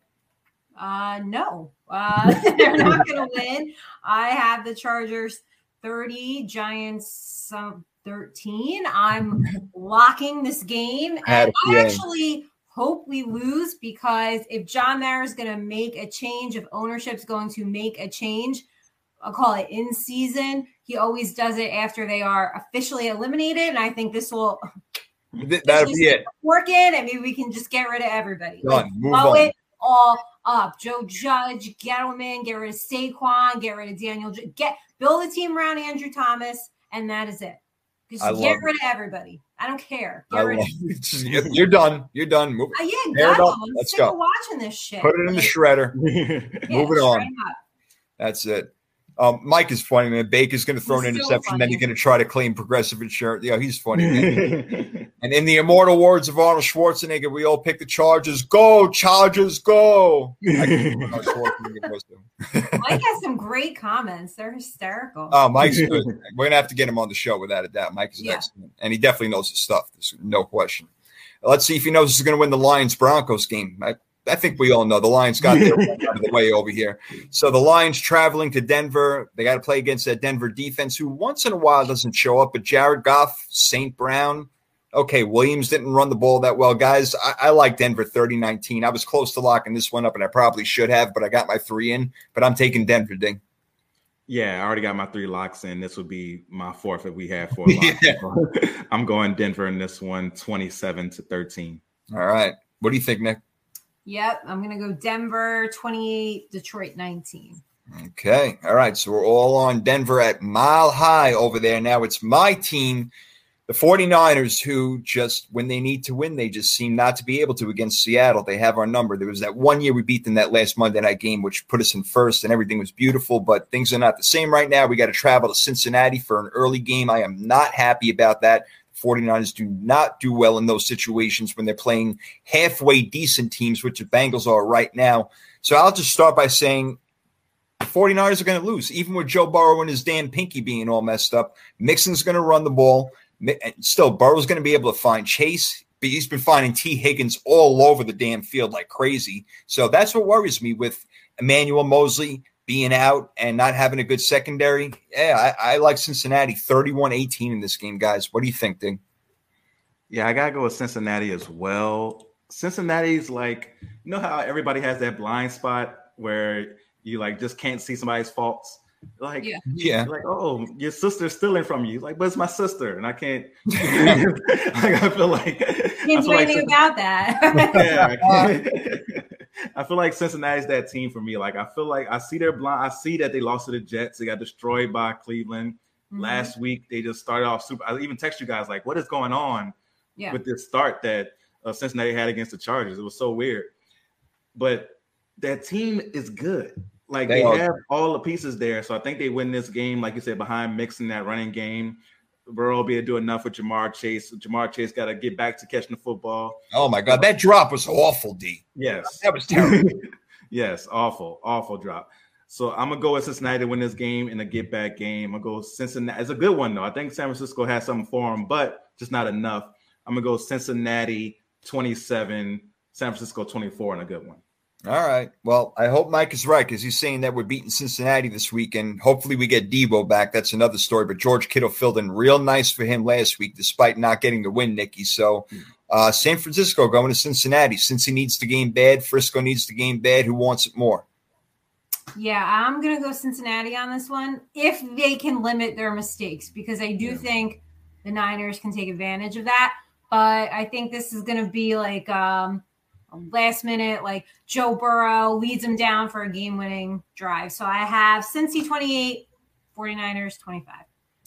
Uh, no, uh, they're not going to win. I have the Chargers 30, Giants um, 13. I'm locking this game. I And I actually hope we lose because if John Mara is going to make a change, if ownership's going to make a change, I'll call it in season. He always does it after they are officially eliminated. And I think this will That'll be it. work in and maybe we can just get rid of everybody. Like, Move blow on. it all up. Joe Judge, Gettleman, get rid of Saquon, get rid of Daniel. Get build a team around Andrew Thomas, and that is it. Just I get rid of everybody. I don't care. Get rid of. it. Just- You're you're done. You're done. Move, Uh, yeah, Tear go. up. I'm Let's sick go. of watching this shit. put it in the Like, shredder. yeah, Move it on. up. That's it. Um, Mike is funny, man. Baker's going to throw an He's so interception, then he's going to try to claim progressive insurance. Yeah, he's funny. Man. and in the immortal words of Arnold Schwarzenegger, we all pick the Chargers. Go, Chargers, go. I can't remember how Schwarzenegger was doing. Mike has some great comments. They're hysterical. Oh, Mike's good. We're gonna have to get him on the show without a doubt. Mike is Yeah. excellent, and he definitely knows his stuff. There's no question. Let's see if he knows he's going to win the Lions Broncos game. I, I think we all know the Lions got their out of the way over here. So the Lions traveling to Denver. They got to play against that Denver defense, who once in a while doesn't show up. But Jared Goff, St. Brown. Okay, Williams didn't run the ball that well. Guys, I, I like Denver 30 19. I was close to locking this one up, and I probably should have, but I got my three in. But I'm taking Denver, Ding. Yeah, I already got my three locks in. This would be my fourth if we had four locks. Yeah. I'm going Denver in this one, 27 to 13. All right. What do you think, Nick? Yep, I'm gonna go Denver 28, Detroit 19. Okay. All right. So we're all on Denver at mile high over there. Now it's my team, the 49ers, who just, when they need to win, they just seem not to be able to against Seattle. They have our number. There was that one year we beat them that last Monday night game, which put us in first and everything was beautiful, but things are not the same right now. We got to travel to Cincinnati for an early game. I am not happy about that. 49ers do not do well in those situations when they're playing halfway decent teams, which the Bengals are right now. So I'll just start by saying the 49ers are going to lose, even with Joe Burrow and his damn pinky being all messed up. Mixon's going to run the ball. Still, Burrow's going to be able to find Chase. but he's been finding Tee Higgins all over the damn field like crazy. So that's what worries me with Emmanuel Moseley being out and not having a good secondary. Yeah, I, I like Cincinnati 31 18 in this game, guys. What do you think, Ding? Yeah, I gotta go with Cincinnati as well. Cincinnati's like, you know how everybody has that blind spot where you like just can't see somebody's faults. Like, Yeah. Yeah. like, oh, your sister's stealing from you. Like, but it's my sister, and I can't. like, I feel like I Can't feel do like anything about that. yeah, I, can't- I feel like Cincinnati's that team for me. Like, I feel like I see their blind. I see that they lost to the Jets. They got destroyed by Cleveland Mhm. last week. They just started off super. I even text you guys like, what is going on? Yeah. with this start that uh, Cincinnati had against the Chargers. It was so weird. But that team is good. Like They they, have all the pieces there. So I think they win this game, like you said, behind Mixon that running game. Burrow will be able to do enough with Ja'Marr Chase. Ja'Marr Chase got to get back to catching the football. Oh my God, that drop was awful, D. Yes. That was terrible. yes, awful, awful drop. So I'm gonna go with Cincinnati to win this game in a get back game. I'm gonna go Cincinnati. It's a good one though. I think San Francisco has something for them, but just not enough. I'm gonna go Cincinnati 27, San Francisco 24, and a good one. All right. Well, I hope Mike is right because he's saying that we're beating Cincinnati this week, and hopefully we get Deebo back. That's another story. But George Kittle filled in real nice for him last week, despite not getting the win, Nikki. So, uh, San Francisco going to Cincinnati. Since he needs the game bad, Frisco needs the game bad. Who wants it more? Yeah, I'm gonna go Cincinnati on this one if they can limit their mistakes because I do Yeah. think the Niners can take advantage of that. But I think this is gonna be like um a last minute, like Joe Burrow leads them down for a game winning drive. So I have Cincy 28, 49ers 25.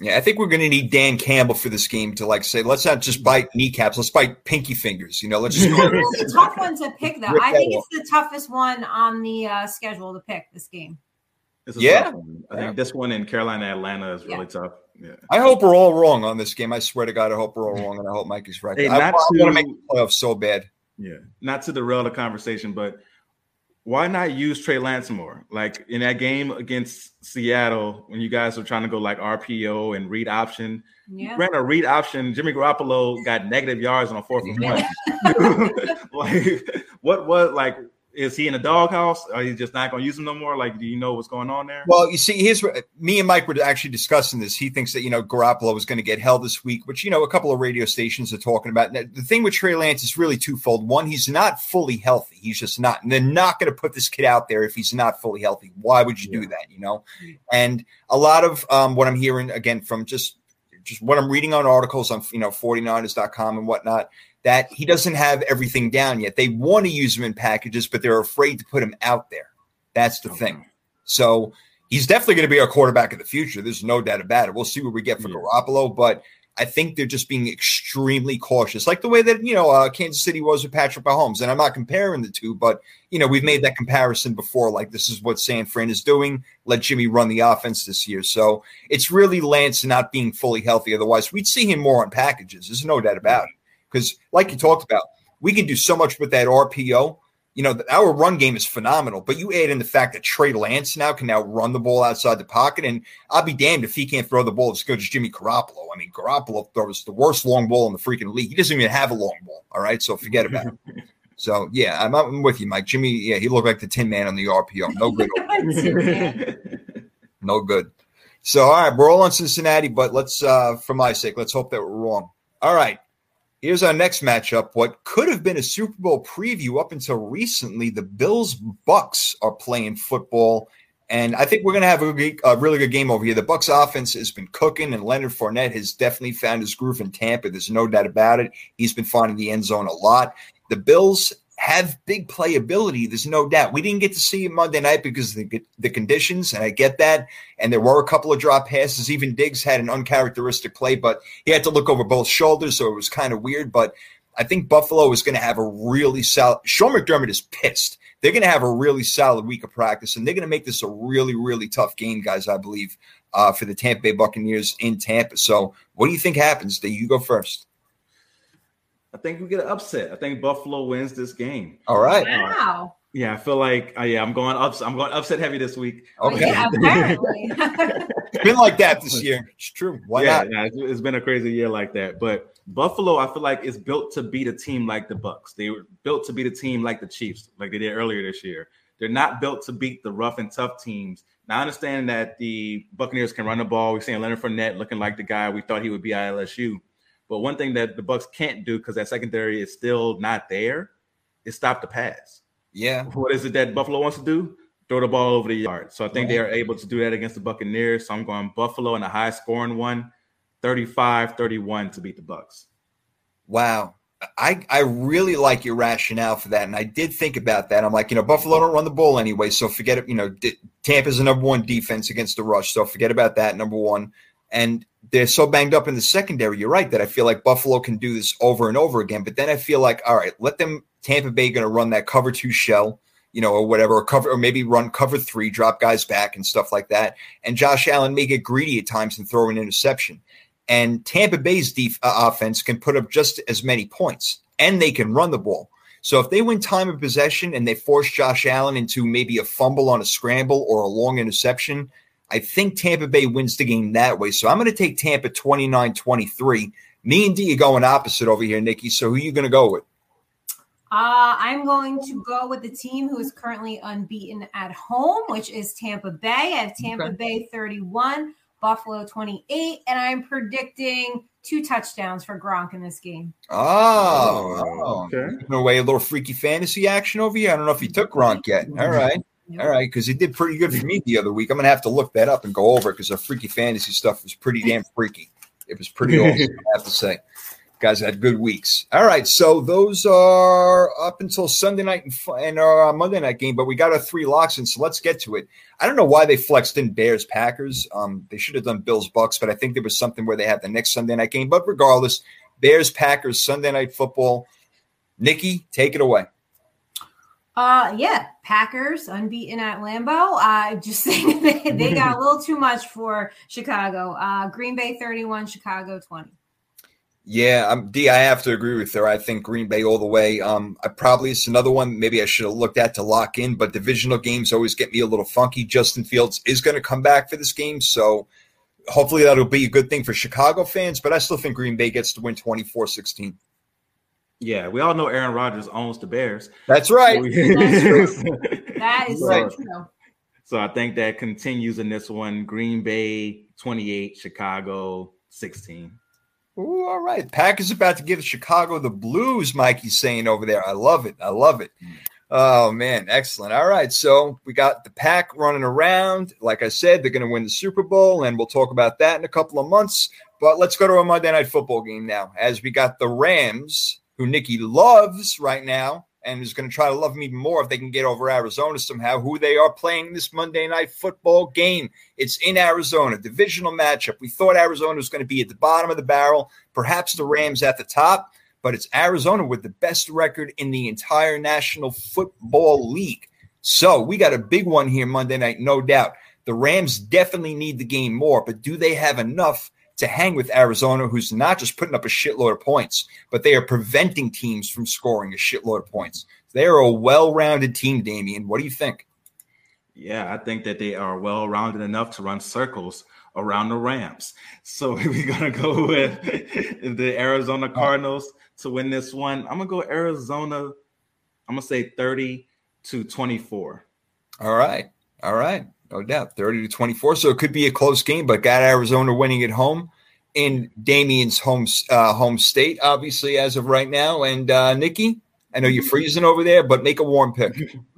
Yeah, I think we're going to need Dan Campbell for this game to like say, let's not just bite kneecaps, let's bite pinky fingers. You know, let's just. It's a tough one to pick though. I think it's the toughest one on the uh, schedule to pick this game. It's a Yeah. tough. I think this one in Carolina, Atlanta is really tough. Yeah. I hope we're all wrong on this game. I swear to God, I hope we're all wrong, and I hope Mike is right. Hey, I, not want to- to make the playoffs so bad. Yeah, not to derail the conversation, but why not use Trey Lance more? Like in that game against Seattle, when you guys were trying to go like RPO and read option, Yeah. ran a read option. Jimmy Garoppolo got negative yards on a fourth and one. like, what was like? Is he in a doghouse? Are you just not going to use him no more? Like, do you know what's going on there? Well, you see, here's what me and Mike were actually discussing this. He thinks that you know Garoppolo is going to get held this week, which you know a couple of radio stations are talking about. Now, the thing with Trey Lance is really twofold. One, he's not fully healthy. He's just not, and they're not going to put this kid out there if he's not fully healthy. Why would you do that? You know, and a lot of um, what I'm hearing again from just just what I'm reading on articles on you know 49ers.com and whatnot that he doesn't have everything down yet. They want to use him in packages, but they're afraid to put him out there. That's the thing. So he's definitely going to be our quarterback of the future. There's no doubt about it. We'll see what we get from Yeah. Garoppolo, but I think they're just being extremely cautious, like the way that you know uh, Kansas City was with Patrick Mahomes. And I'm not comparing the two, but you know we've made that comparison before. Like this is what San Fran is doing. Let Jimmy run the offense this year. So it's really Lance not being fully healthy. Otherwise, we'd see him more on packages. There's no doubt about it. Because, like you talked about, we can do so much with that RPO. You know, our run game is phenomenal, but you add in the fact that Trey Lance now can now run the ball outside the pocket, and I'll be damned if he can't throw the ball as good as Jimmy Garoppolo. I mean, Garoppolo throws the worst long ball in the freaking league. He doesn't even have a long ball. All right, so forget about it. So yeah, I'm, I'm with you, Mike. Jimmy, yeah, he looked like the Tin Man on the RPO. No good. no good. So all right, we're all on Cincinnati, but let's uh for my sake, let's hope that we're wrong. All right. Here's our next matchup. What could have been a Super Bowl preview up until recently, the Bills Bucs are playing football, and I think we're going to have a, a really good game over here. The Bucs offense has been cooking, and Leonard Fournette has definitely found his groove in Tampa. There's no doubt about it. He's been finding the end zone a lot. The Bills have big playability. There's no doubt. We didn't get to see it Monday night because of the, the conditions, and I get that. And there were a couple of drop passes. Even Diggs had an uncharacteristic play, but he had to look over both shoulders, so it was kind of weird. But I think Buffalo is going to have a really solid. Sean McDermott is pissed. They're going to have a really solid week of practice, and they're going to make this a really, really tough game, guys. I believe uh, for the Tampa Bay Buccaneers in Tampa. So, what do you think happens? Do you go first? I think we get an upset. I think Buffalo wins this game. All right. Wow. Yeah, I feel like uh, yeah, I'm going ups. I'm going upset heavy this week. Okay. Yeah, apparently. It's been like that this year. It's true. Why yeah, not? yeah, it's- it's been a crazy year like that. But Buffalo, I feel like is built to beat a team like the Bucs. They were built to beat a team like the Chiefs, like they did earlier this year. They're not built to beat the rough and tough teams. Now I understand that the Buccaneers can run the ball. We're seeing Leonard Fournette looking like the guy we thought he would be at LSU. But one thing that the Bucs can't do because that secondary is still not there is stop the pass. Yeah. What is it that Buffalo wants to do? Throw the ball over the yard. So I think they are able to do that against the Buccaneers. So I'm going Buffalo in a high scoring one, 35-31 to beat the Bucs. Wow. I, I really like your rationale for that. And I did think about that. I'm like, you know, Buffalo don't run the ball anyway. So forget it. You know, Tampa's the number one defense against the rush. So forget about that, number one. And they're so banged up in the secondary. You're right that I feel like Buffalo can do this over and over again. But then I feel like, all right, let them, Tampa Bay going to run that cover two shell, you know, or whatever, or cover, or maybe run cover three, drop guys back and stuff like that. And Josh Allen may get greedy at times and throw an interception. And Tampa Bay's def- uh, offense can put up just as many points, and they can run the ball. So if they win time of possession and they force Josh Allen into maybe a fumble on a scramble or a long interception, I think Tampa Bay wins the game that way. So I'm going to take Tampa 29 23. Me and D are going opposite over here, Nikki. So who are you going to go with? Uh, I'm going to go with the team who is currently unbeaten at home, which is Tampa Bay. I have Tampa Okay. Bay 31, Buffalo 28, and I'm predicting two touchdowns for Gronk in this game. Oh, oh. Okay. Giving away a little freaky fantasy action over here. I don't know if he took Gronk yet. All right. All right, because it did pretty good for me the other week. I'm gonna have to look that up and go over it because the freaky fantasy stuff was pretty damn freaky. It was pretty awesome, I have to say. Guys had good weeks. All right, so those are up until Sunday night and, and our uh, Monday night game, but we got our three locks in, so let's get to it. I don't know why they flexed in Bears Packers. Um, they should have done Bills Bucs, but I think there was something where they had the next Sunday night game. But regardless, Bears Packers Sunday night football. Nikki, take it away. Uh, yeah, Packers unbeaten at Lambeau. I just think they, they got a little too much for Chicago. Uh, Green Bay 31, Chicago 20. Yeah, um, D, I have to agree with her. I think Green Bay all the way. Um, I probably it's another one. Maybe I should have looked at to lock in, but divisional games always get me a little funky. Justin Fields is going to come back for this game, so hopefully that'll be a good thing for Chicago fans. But I still think Green Bay gets to win 24-16. Yeah, we all know Aaron Rodgers owns the Bears. That's right. That is Right. so true. So I think that continues in this one. Green Bay 28, Chicago 16. Ooh, all right. Packers about to give Chicago the blues, Mikey's saying over there. I love it. I love it. Mm. Oh, man. Excellent. All right. So we got the pack running around. Like I said, they're going to win the Super Bowl, and we'll talk about that in a couple of months. But let's go to a Monday night football game now, as we got the Rams, who Nikki loves right now, and is going to try to love them even more if they can get over Arizona somehow, who they are playing this Monday night football game. It's in Arizona, divisional matchup. We thought Arizona was going to be at the bottom of the barrel, perhaps the Rams at the top, but it's Arizona with the best record in the entire National Football League. So we got a big one here Monday night, no doubt. The Rams definitely need the game more, but do they have enough to hang with Arizona, who's not just putting up a shitload of points, but they are preventing teams from scoring a shitload of points? They are a well rounded team, Damien. What do you think? Yeah, I think that they are well rounded enough to run circles around the Rams. So we're gonna go with the Arizona Cardinals to win this one. I'm gonna go Arizona. I'm gonna say 30 to 24. All right. All right. No doubt. 30 to 24. So it could be a close game, but got Arizona winning at home in Damien's home uh, home state, obviously, as of right now. And uh, Nikki, I know you're freezing over there, but make a warm pick.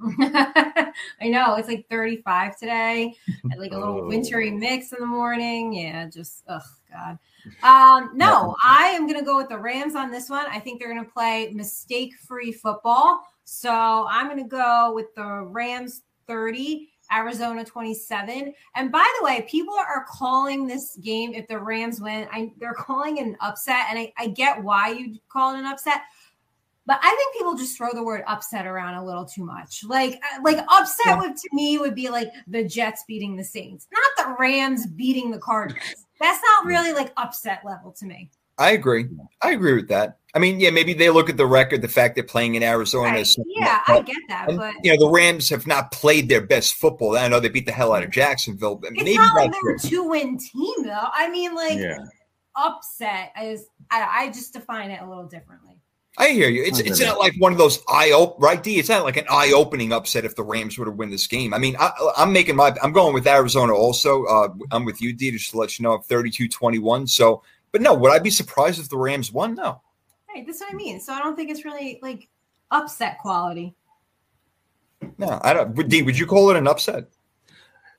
I know it's like 35 today, like a little Oh. wintry mix in the morning. Yeah, just oh god. Um, no, I am gonna go with the Rams on this one. I think they're gonna play mistake-free football. So I'm gonna go with the Rams 30, Arizona 27. And by the way, people are calling this game if the Rams win. I, they're calling it an upset, and I, I get why you call it an upset. But I think people just throw the word upset around a little too much. Like, uh, like upset Yeah. would to me would be like the Jets beating the Saints, not the Rams beating the Cardinals. That's not really like upset level to me. I agree. I agree with that. I mean, yeah, maybe they look at the record, the fact they're playing in Arizona. Right. Yeah, that- I get that, and, but you know, the Rams have not played their best football. I know they beat the hell out of Jacksonville, but it's maybe not like they were it. a two win team though. I mean, like Yeah. upset is I, I just define it a little differently. I hear you. It's it's not like one of those eye op right, D. It's not like an eye opening upset if the Rams were to win this game. I mean, I, I'm making my I'm going with Arizona also. Uh, I'm with you, D. Just to let you know, I'm 32-21. So, but no, would I be surprised if the Rams won? No. Right, that's what I mean. So I don't think it's really like upset quality. No, I don't. Would- D, would you call it an upset?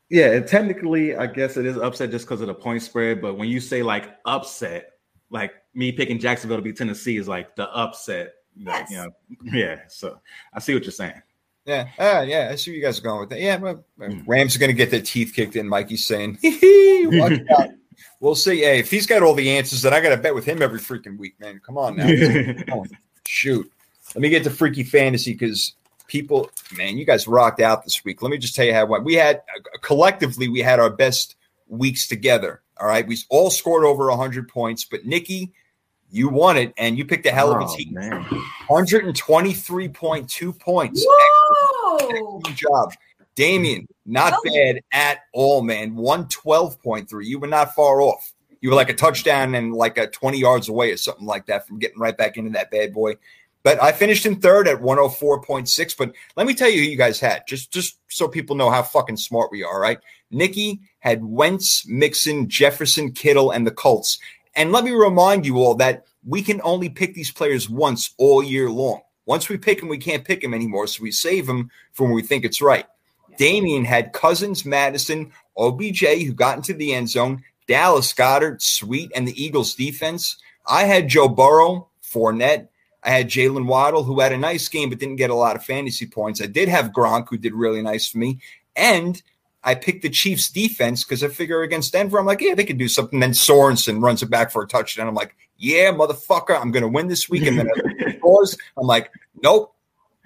Yeah, technically, I guess it is upset just because of the point spread. But when you say like upset, like me picking Jacksonville to be Tennessee is like the upset. Like, Yes. you know, yeah. So I see what you're saying. Yeah, uh, yeah. I see where you guys are going with that. Yeah, well, Mm. Rams are going to get their teeth kicked in. Mikey's saying, "Hee hee, watch out." We'll see. Hey, if he's got all the answers, then I got to bet with him every freaking week, man. Come on now. Oh, shoot. Let me get to freaky fantasy because people, man, you guys rocked out this week. Let me just tell you how it went. We had uh, collectively, we had our best weeks together. All right. We all scored over 100 points, but Nikki, you won it and you picked a hell of a Oh, team. man. 123.2 points. Whoa! Excellent job. Damien, not Oh. bad at all, man. 112.3. You were not far off. You were like a touchdown and like a 20 yards away or something like that from getting right back into that bad boy. But I finished in third at 104.6. But let me tell you who you guys had, just just so people know how fucking smart we are, right? Nikki had Wentz, Mixon, Jefferson, Kittle, and the Colts. And let me remind you all that we can only pick these players once all year long. Once we pick them, we can't pick them anymore. So we save them for when we think it's right. Damien had Cousins, Mattison, OBJ, who got into the end zone, Dallas Goedert, Sweet, and the Eagles defense. I had Joe Burrow, Fournette. I had Jaylen Waddle, who had a nice game but didn't get a lot of fantasy points. I did have Gronk, who did really nice for me. And I picked the Chiefs defense because I figure against Denver, I'm like, yeah, they can do something. Then Sorensen runs it back for a touchdown. I'm like, yeah, motherfucker, I'm going to win this week. And then I scores. I'm like, nope.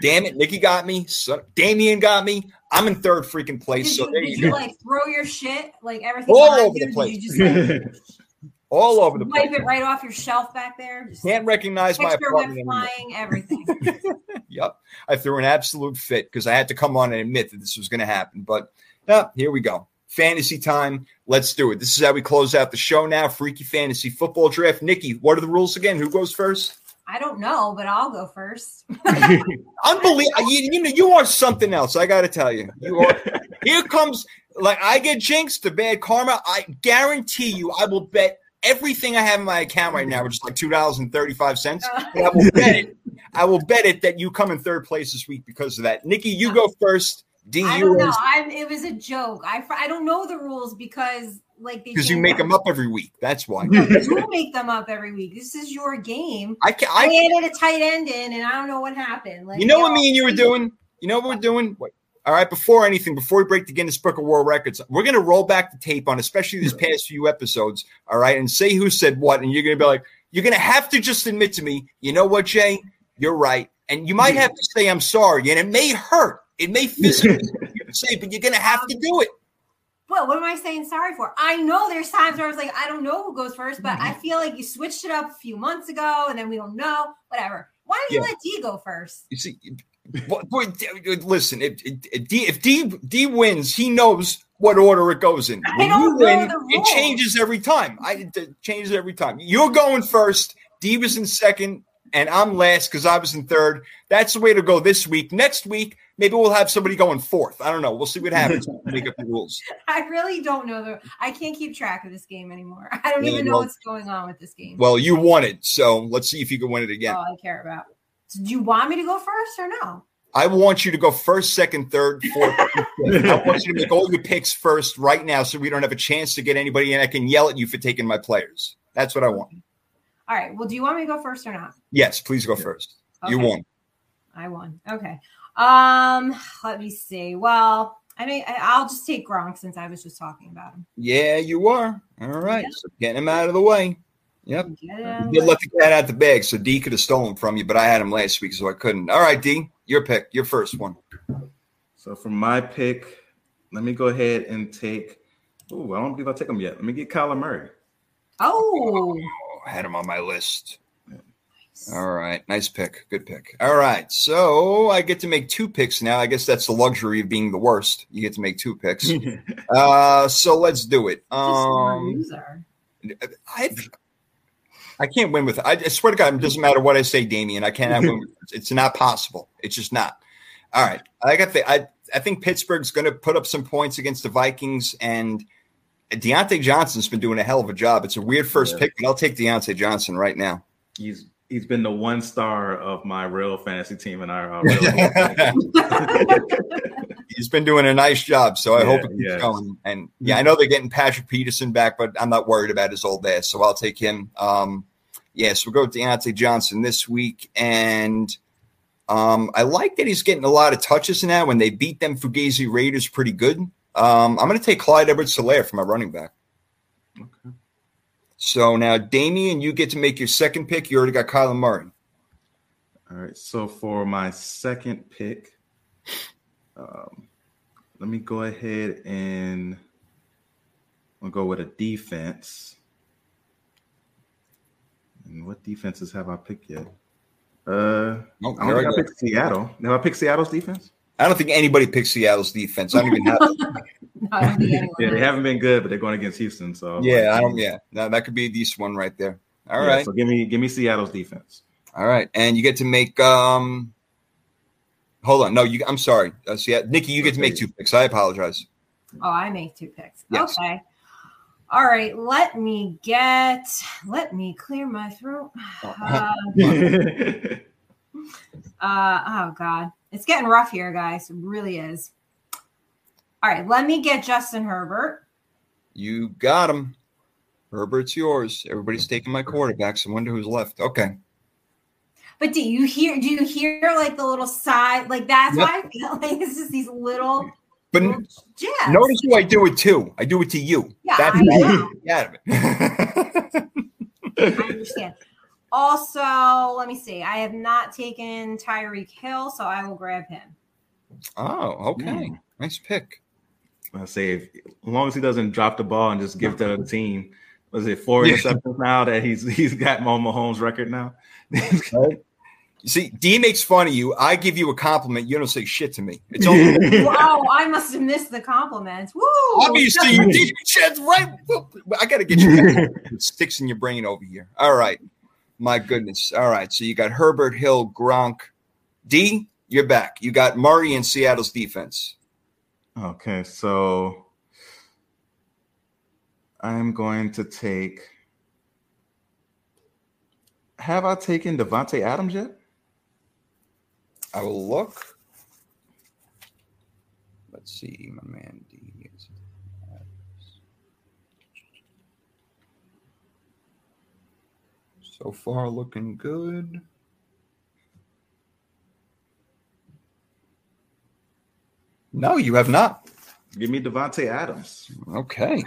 Damn it, Nikki got me. So, Damien got me. I'm in third freaking place. Did so you, there did you you go. like throw your shit like everything All over you? the place. Just like, All over the wipe place. it right off your shelf back there. Just Can't recognize my apartment flying, everything. Yep. I threw an absolute fit because I had to come on and admit that this was going to happen. But yeah, here we go. Fantasy time. Let's do it. This is how we close out the show now. Freaky fantasy football draft. Nikki, what are the rules again? Who goes first? I don't know, but I'll go first. Unbelievable. Uh, you, you know, you are something else. I got to tell you. You are. Here comes, like, I get jinxed, the bad karma. I guarantee you, I will bet everything I have in my account right now, which is like $2.35. But uh. I will bet it. I will bet it that you come in third place this week because of that. Nikki, you uh, go first. D, I don't know. I'm, it was a joke. I, I don't know the rules because like because you make them up every week. That's why. No, you make them up every week. This is your game. I can. I I. added a tight end in, and I don't know what happened. Like You know what me and you were doing. You know what we're doing. Wait. All right. Before anything, before we break the Guinness Book of World Records, we're gonna roll back the tape on, especially these past few episodes. All right, and say who said what, and you're gonna be like, you're gonna have to just admit to me. You know what, Jay? You're right, and you might have to say I'm sorry, and it may hurt. It may physically say, but you're gonna have to do it. Well, what am I saying sorry for? I know there's times where I was like, I don't know who goes first, but Mm-hmm. I feel like you switched it up a few months ago, and then we don't know. Whatever. Why don't you Yeah. let D go first? You see, listen. If, if D if D D wins, he knows what order it goes in. I When don't you know win, it changes every time. I it changes every time. You're going first. D was in second, and I'm last because I was in third. That's the way to go this week. Next week, maybe we'll have somebody going fourth. I don't know. We'll see what happens. make up the rules. I really don't know the. I can't keep track of this game anymore. I don't even know well- what's going on with this game. Well, you won it, so let's see if you can win it again. all I care about. So do you want me to go first or no? I want you to go first, second, third, fourth. I want you to make all your picks first right now so we don't have a chance to get anybody and I can yell at you for taking my players. That's what I want. All right. Well, do you want me to go first or not? Yes, please go first. You won. I won. Okay. Um, let me see. Well, I mean, I- I'll just take Gronk since I was just talking about him. Yeah, you are. All right. So getting him out of the way. Yep. Get it out of You the did let the cat out the bag, so D could have stolen from you, but I had him last week, so I couldn't. All right, D, your pick, your first one. So for my pick, let me go ahead and take. Oh, I don't believe I take him yet. Let me get Kyler Murray. Oh, I had him on my list. All right, nice pick, good pick. All right, so I get to make two picks now. I guess that's the luxury of being the worst. You get to make two picks. uh, so let's do it. Um. I I can't win with. I, I swear to God, it doesn't matter what I say, Damien. I cannot win. With, it's not possible. It's just not. All right, I got the. I I think Pittsburgh's going to put up some points against the Vikings, and Diontae Johnson's been doing a hell of a job. It's a weird first Yeah. pick, but I'll take Diontae Johnson right now. he's he's been the one star of my real fantasy team and our uh, He's been doing a nice job, so I Yeah, hope it keeps yes. going. And yeah, I know they're getting Patrick Peterson back, but I'm not worried about his old ass, so I'll take him. Um, yeah, so we'll go with Diontae Johnson this week, and um, I like that he's getting a lot of touches now. When they beat them Fugazi Raiders, pretty good. Um, I'm going to take Clyde Edwards-Helaire for my running back. Okay. So now, Damien, you get to make your second pick. You already got Kyler Murray. All right. So for my second pick, um, let me go ahead and I'll go with a defense. And what defenses have I picked yet? Uh, Oh, I don't I think I picked Seattle. Have I picked Seattle's defense? I don't think anybody picks Seattle's defense. I don't even have. No, I don't think anyone Yeah, they haven't been good, but they're going against Houston. So yeah, I don't. Yeah, no, that could be a decent one right there. All Yeah, right. So give me give me Seattle's defense. All right, and you get to make. um Hold on, no, you. I'm sorry. Uh, see, Nikki, you get to make two picks. I apologize. Oh, I make two picks. Yes. Okay. All right. Let me get. Let me clear my throat. Uh, uh, oh God, it's getting rough here, guys. It really is. All right. Let me get Justin Herbert. You got him. Herbert's yours. Everybody's taking my quarterbacks. I wonder who's left. Okay. But do you hear? Do you hear like the little sigh? Like that's Yep. why I feel like it's just these little. But little jabs. notice who I do it to. I do it to you. Yeah, That's I know. Get out of it. I understand. Also, let me see. I have not taken Tyreek Hill, so I will grab him. oh, okay. Mm. Nice pick. I say, if, as long as he doesn't drop the ball and just give to the team. Was it four Yeah. interceptions now that he's he's got Mo Mahomes record now? Right? You see, D makes fun of you. I give you a compliment. You don't say shit to me. It's only Wow, I must have missed the compliments. Woo! obviously you did. Chad's right. I got to get you. It sticks in your brain over here. All right. My goodness. All right. So you got Herbert, Hill, Gronk. D, you're back. You got Murray in Seattle's defense. Okay, so I'm going to take. Have I taken Davante Adams yet? I will look. Let's see, my man D. is- So far, looking good. No, you have not. Give me Davante Adams. Okay.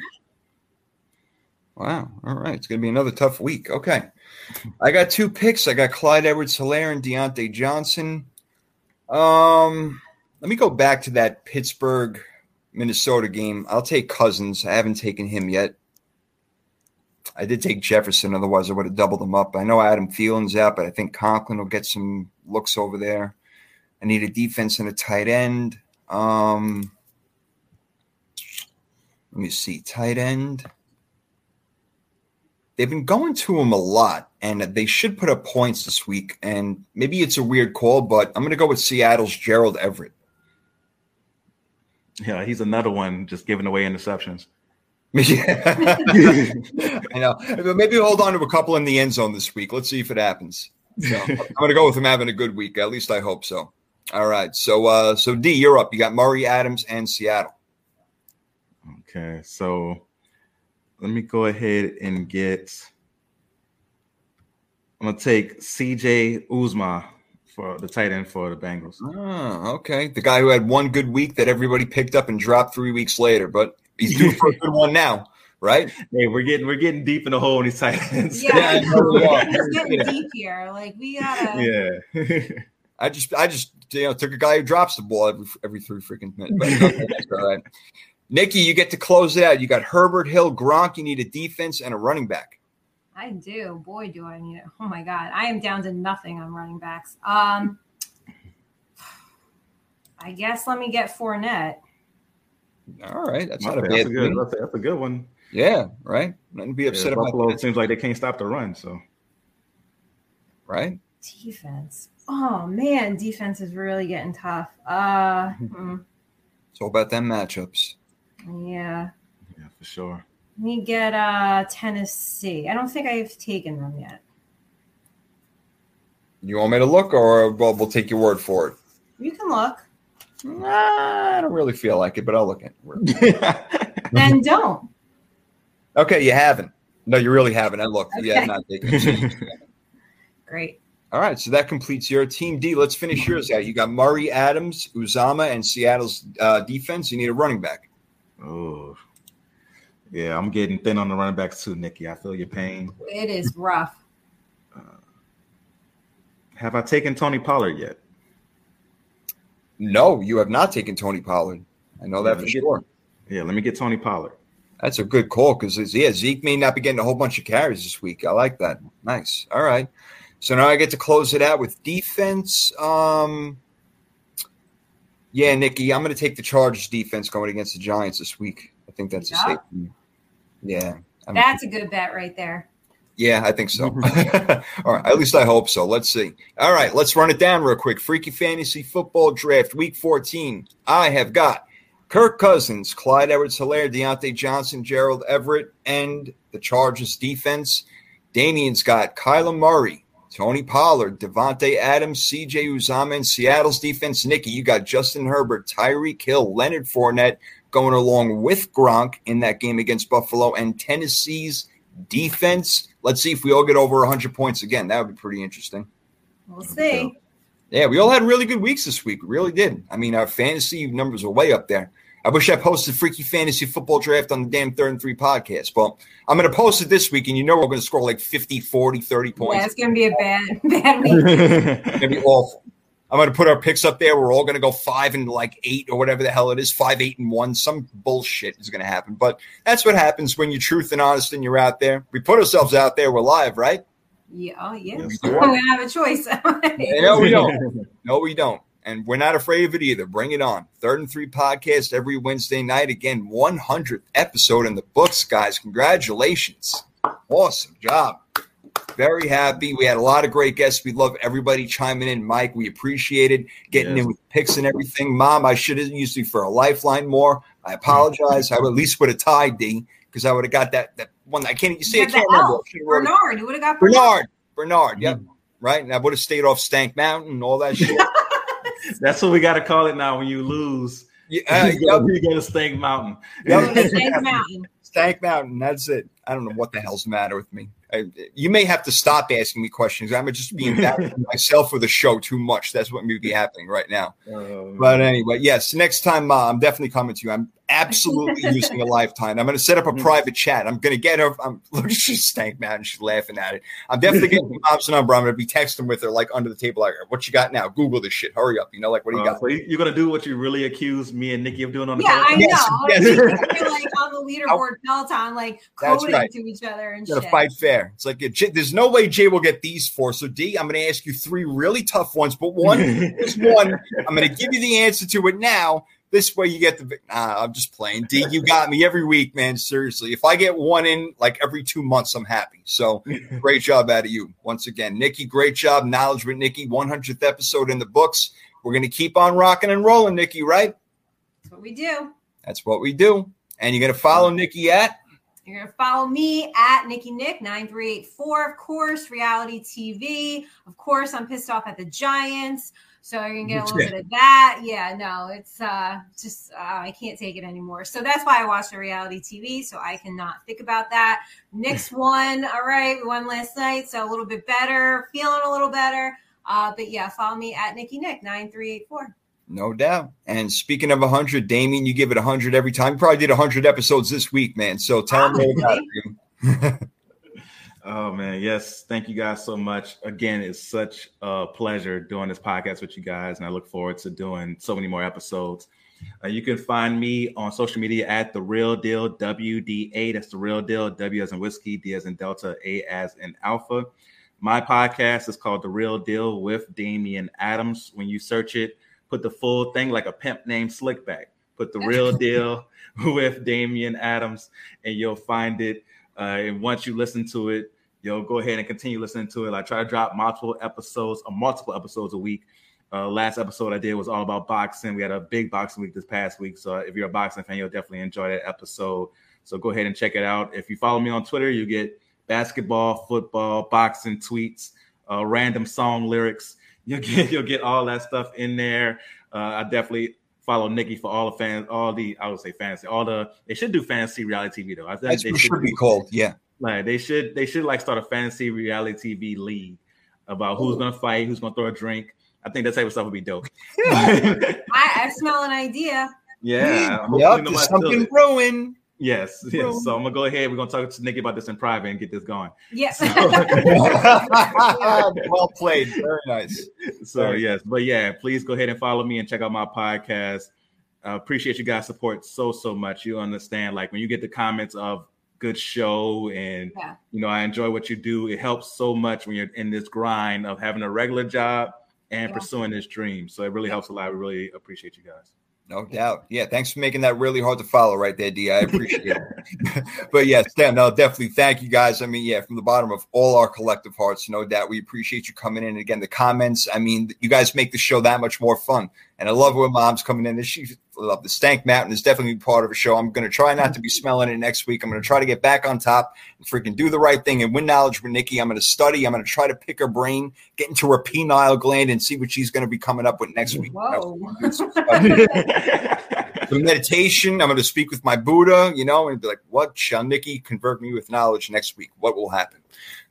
Wow. All right. It's going to be another tough week. Okay. I got two picks. I got Clyde Edwards Helaire and Diontae Johnson. Um, let me go back to that Pittsburgh Minnesota game. I'll take Cousins. I haven't taken him yet. I did take Jefferson, otherwise I would have doubled them up. I know Adam Thielen's out, but I think Conklin will get some looks over there. I need a defense and a tight end. Um, let me see, tight end. They've been going to him a lot, and they should put up points this week. And maybe it's a weird call, but I'm going to go with Seattle's Gerald Everett. Yeah, he's another one just giving away interceptions. Yeah. I know. Maybe hold on to a couple in the end zone this week. Let's see if it happens. So, I'm going to go with him having a good week. At least I hope so. All right. So, uh, so D, you're up. You got Murray, Adams, and Seattle. Okay, so let me go ahead and get. I'm gonna take CJ Uzomah for the tight end for the Bengals. Oh, okay. The guy who had one good week that everybody picked up and dropped three weeks later, but he's due for a good one now, right? Hey, we're getting we're getting deep in the hole in these tight ends. Yeah, Yeah, I know we are. it's getting deep here. Like we gotta. yeah. I just, I just, you know, took a guy who drops the ball every every three freaking minutes. But okay, all right. Nikki, you get to close it out. You got Herbert, Hill, Gronk. You need a defense and a running back. I do. Boy, do I need it. Oh my god, I am down to nothing on running backs. Um, I guess let me get Fournette. All right, that's not a bad that's, a good, that's, a, that's a good one. Yeah, right. Nothing to be Yeah, upset about Buffalo that, seems like they can't stop the run. So right? Defense. Oh man, defense is really getting tough. Uh, hmm, It's all about them matchups. yeah. yeah, for sure. Let me get uh Tennessee. I don't think I've taken them yet. You want me to look, or well, we'll take your word for it. You can look. Nah, I don't really feel like it, but I'll look at it. Then don't. Okay, you haven't. No, you really haven't. I looked. Yeah, not taking. Great. All right, so that completes your team D. Let's finish yours out. You got Murray, Adams, Uzomah, and Seattle's uh, defense. You need a running back. oh, yeah, I'm getting thin on the running backs too, Nikki. I feel your pain. It is rough. Have I taken Tony Pollard yet? No, you have not taken Tony Pollard. I know that for get- sure. Yeah, let me get Tony Pollard. That's a good call because yeah, Zeke may not be getting a whole bunch of carries this week. I like that. Nice. All right. So now I get to close it out with defense. Um yeah, Nikki, I'm gonna take the Chargers defense going against the Giants this week. I think that's a Yeah. safe. Yeah. I'm- That's a good bet right there. yeah, I think so. All right, at least I hope so. Let's see. All right, let's run it down real quick. Freaky Fantasy Football Draft Week 14. I have got Kirk Cousins, Clyde Edwards Helaire, Diontae Johnson, Gerald Everett, and the Chargers defense. Damien's got Kyler Murray, Tony Pollard, Davante Adams, CJ Uzomah, and Seattle's defense. Nikki, you got Justin Herbert, Tyreek Hill, Leonard Fournette going along with Gronk in that game against Buffalo, and Tennessee's defense. Let's see if we all get over 100 points again. That would be pretty interesting. We'll see. Yeah, we all had really good weeks this week. We really did. I mean, our fantasy numbers are way up there. I wish I posted Freaky Fantasy Football Draft on the damn third and three podcast. But I'm going to post it this week, and you know we're going to score like 50, 40, 30 Yeah, points. it's gonna be a bad bad week. It's going to be awful. I'm going to put our picks up there. We're all going to go five and like eight or whatever the hell it is, five, eight, and one. Some bullshit is going to happen. But that's what happens when you're truth and honest and you're out there. We put ourselves out there. We're live, right? Yeah, oh yeah. Yes, We're gonna have a choice. No, we don't. No, we don't. And we're not afraid of it either. Bring it on. Third and three podcast every Wednesday night. Again, 100th episode in the books, guys. Congratulations. Awesome job. Very happy. We had a lot of great guests. We love everybody chiming in. Mike, we appreciate it. Getting Yes. in with picks and everything. Mom, I should have used you for a lifeline more. I apologize. I would at least would have tied D because I would have got that that one. I can't you see. I You had can't remember. elf, I should've wrote it. Bernard. You would have got Bernard. Bernard. Yep. Mm. Right. And I would have stayed off Stank Mountain and all that shit. That's what we got to call it now when you lose. Yeah, uh, you, yep. go, you go to Stank Mountain. Yep. Snake Mountain. Stank Mountain. That's it. I don't know what the hell's the matter with me. I, you may have to stop asking me questions. I'm just being embarrassing myself for the show too much. That's what may be happening right now. Um, But anyway, yes, next time uh, I'm definitely coming to you. I'm absolutely using a lifetime. I'm going to set up a private chat. I'm going to get her. I'm look, she's stank mad and she's laughing at it. I'm definitely getting mom's number. I'm going to be texting with her like under the table, like, "What you got now? Google this shit. Hurry up. You know, like, what do you uh, got?" so you- you're gonna do what you really accused me and Nikki of doing on the Yeah, I know. Yes, yes. We're like on the leaderboard Peloton, like coding right. to each other and Got to shit. fight fair. It's like J- there's no way Jay will get these four. So D, I'm going to ask you three really tough ones, but one is one. I'm going to give you the answer to it now. This way you get the. Nah, I'm just playing. D, you got me every week, man. Seriously, if I get one in like every two months, I'm happy. So great job out of you once again, Nikki. Great job, knowledge with Nikki. 100th episode in the books. We're going to keep on rocking and rolling, Nikki. Right? That's what we do. That's what we do. And you're going to follow Nikki at. You're gonna follow me at Nikki Nick nine three eight four, of course, reality TV. Of course, I'm pissed off at the Giants, so you're gonna get a little bit of that. Yeah, no, it's uh just uh, I can't take it anymore. So that's why I watch the reality TV, so I cannot think about that. Knicks won. All right, we won last night, so a little bit better, feeling a little better. Uh, but yeah, follow me at Nikki Nick nine three eight four. No doubt. And speaking of 100, Damien, you give it 100 every time. You probably did 100 episodes this week, man. So tell me about it. Oh man, yes. Thank you guys so much. Again, it's such a pleasure doing this podcast with you guys, and I look forward to doing so many more episodes. Uh, you can find me on social media at the real deal WDA. That's the real deal. W as in whiskey, D as in Delta, A as in Alpha. My podcast is called The Real Deal with Damian Adams. When you search it, put the full thing like a pimp named Slickback. Put the real deal with Damian Adams, and you'll find it. Uh, and once you listen to it, you'll go ahead and continue listening to it. I try to drop multiple episodes or multiple episodes a week. Uh, last episode I did was all about boxing. We had a big boxing week this past week. So if you're a boxing fan, you'll definitely enjoy that episode. So go ahead and check it out. If you follow me on Twitter, you get basketball, football, boxing tweets, uh, random song lyrics. You'll get you'll get all that stuff in there. Uh, I definitely follow Nikki for all the fans, all the I would say fantasy, all the they should do fantasy reality TV though. I think That's they should be called. Yeah. Like they should they should like start a fantasy reality TV league about who's gonna fight, who's gonna throw a drink. I think that type of stuff would be dope. I, I smell an idea. yeah. hopefully Yep, nobody there's steals something it. brewing. Yes, yes. So I'm gonna go ahead. We're gonna talk to Nikki about this in private and get this going. Yes. well played. Very nice. So Right. yes, but yeah, please go ahead and follow me and check out my podcast. I appreciate you guys' support so so much. You understand, like when you get the comments of good show and Yeah. you know I enjoy what you do. It helps so much when you're in this grind of having a regular job and Yeah. pursuing this dream. So it really helps a lot. We really appreciate you guys. No doubt. Yeah. Thanks for making that really hard to follow right there, D. I appreciate it. but yes, yeah, no, definitely. Thank you guys. I mean, yeah, from the bottom of all our collective hearts, no doubt. We appreciate you coming in. And again, the comments, I mean, you guys make the show that much more fun. And I love when mom's coming in. She love the Stank Mountain is definitely part of a show. I'm going to try not to be smelling it next week. I'm going to try to get back on top and freaking do the right thing and win knowledge with Nikki. I'm going to study. I'm going to try to pick her brain, get into her pineal gland, and see what she's going to be coming up with next week. Whoa. the meditation. I'm going to speak with my Buddha, you know, and be like, what shall Nikki convert me with knowledge next week? What will happen?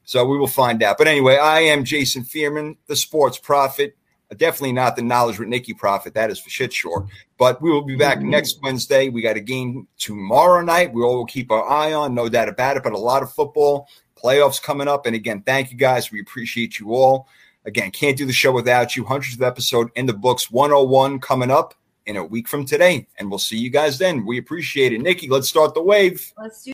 So we will find out. But anyway, I am Jason Fearman, the sports prophet. Definitely not the knowledge with Nikki profit. That is for shit sure. But we will be back mm-hmm. next Wednesday. We got a game tomorrow night. We all will keep our eye on, no doubt about it. But a lot of football playoffs coming up. And again, thank you guys. We appreciate you all. Again, can't do the show without you. Hundreds of episode in the books. 101 coming up in a week from today. And we'll see you guys then. We appreciate it. Nikki, let's start the wave. Let's do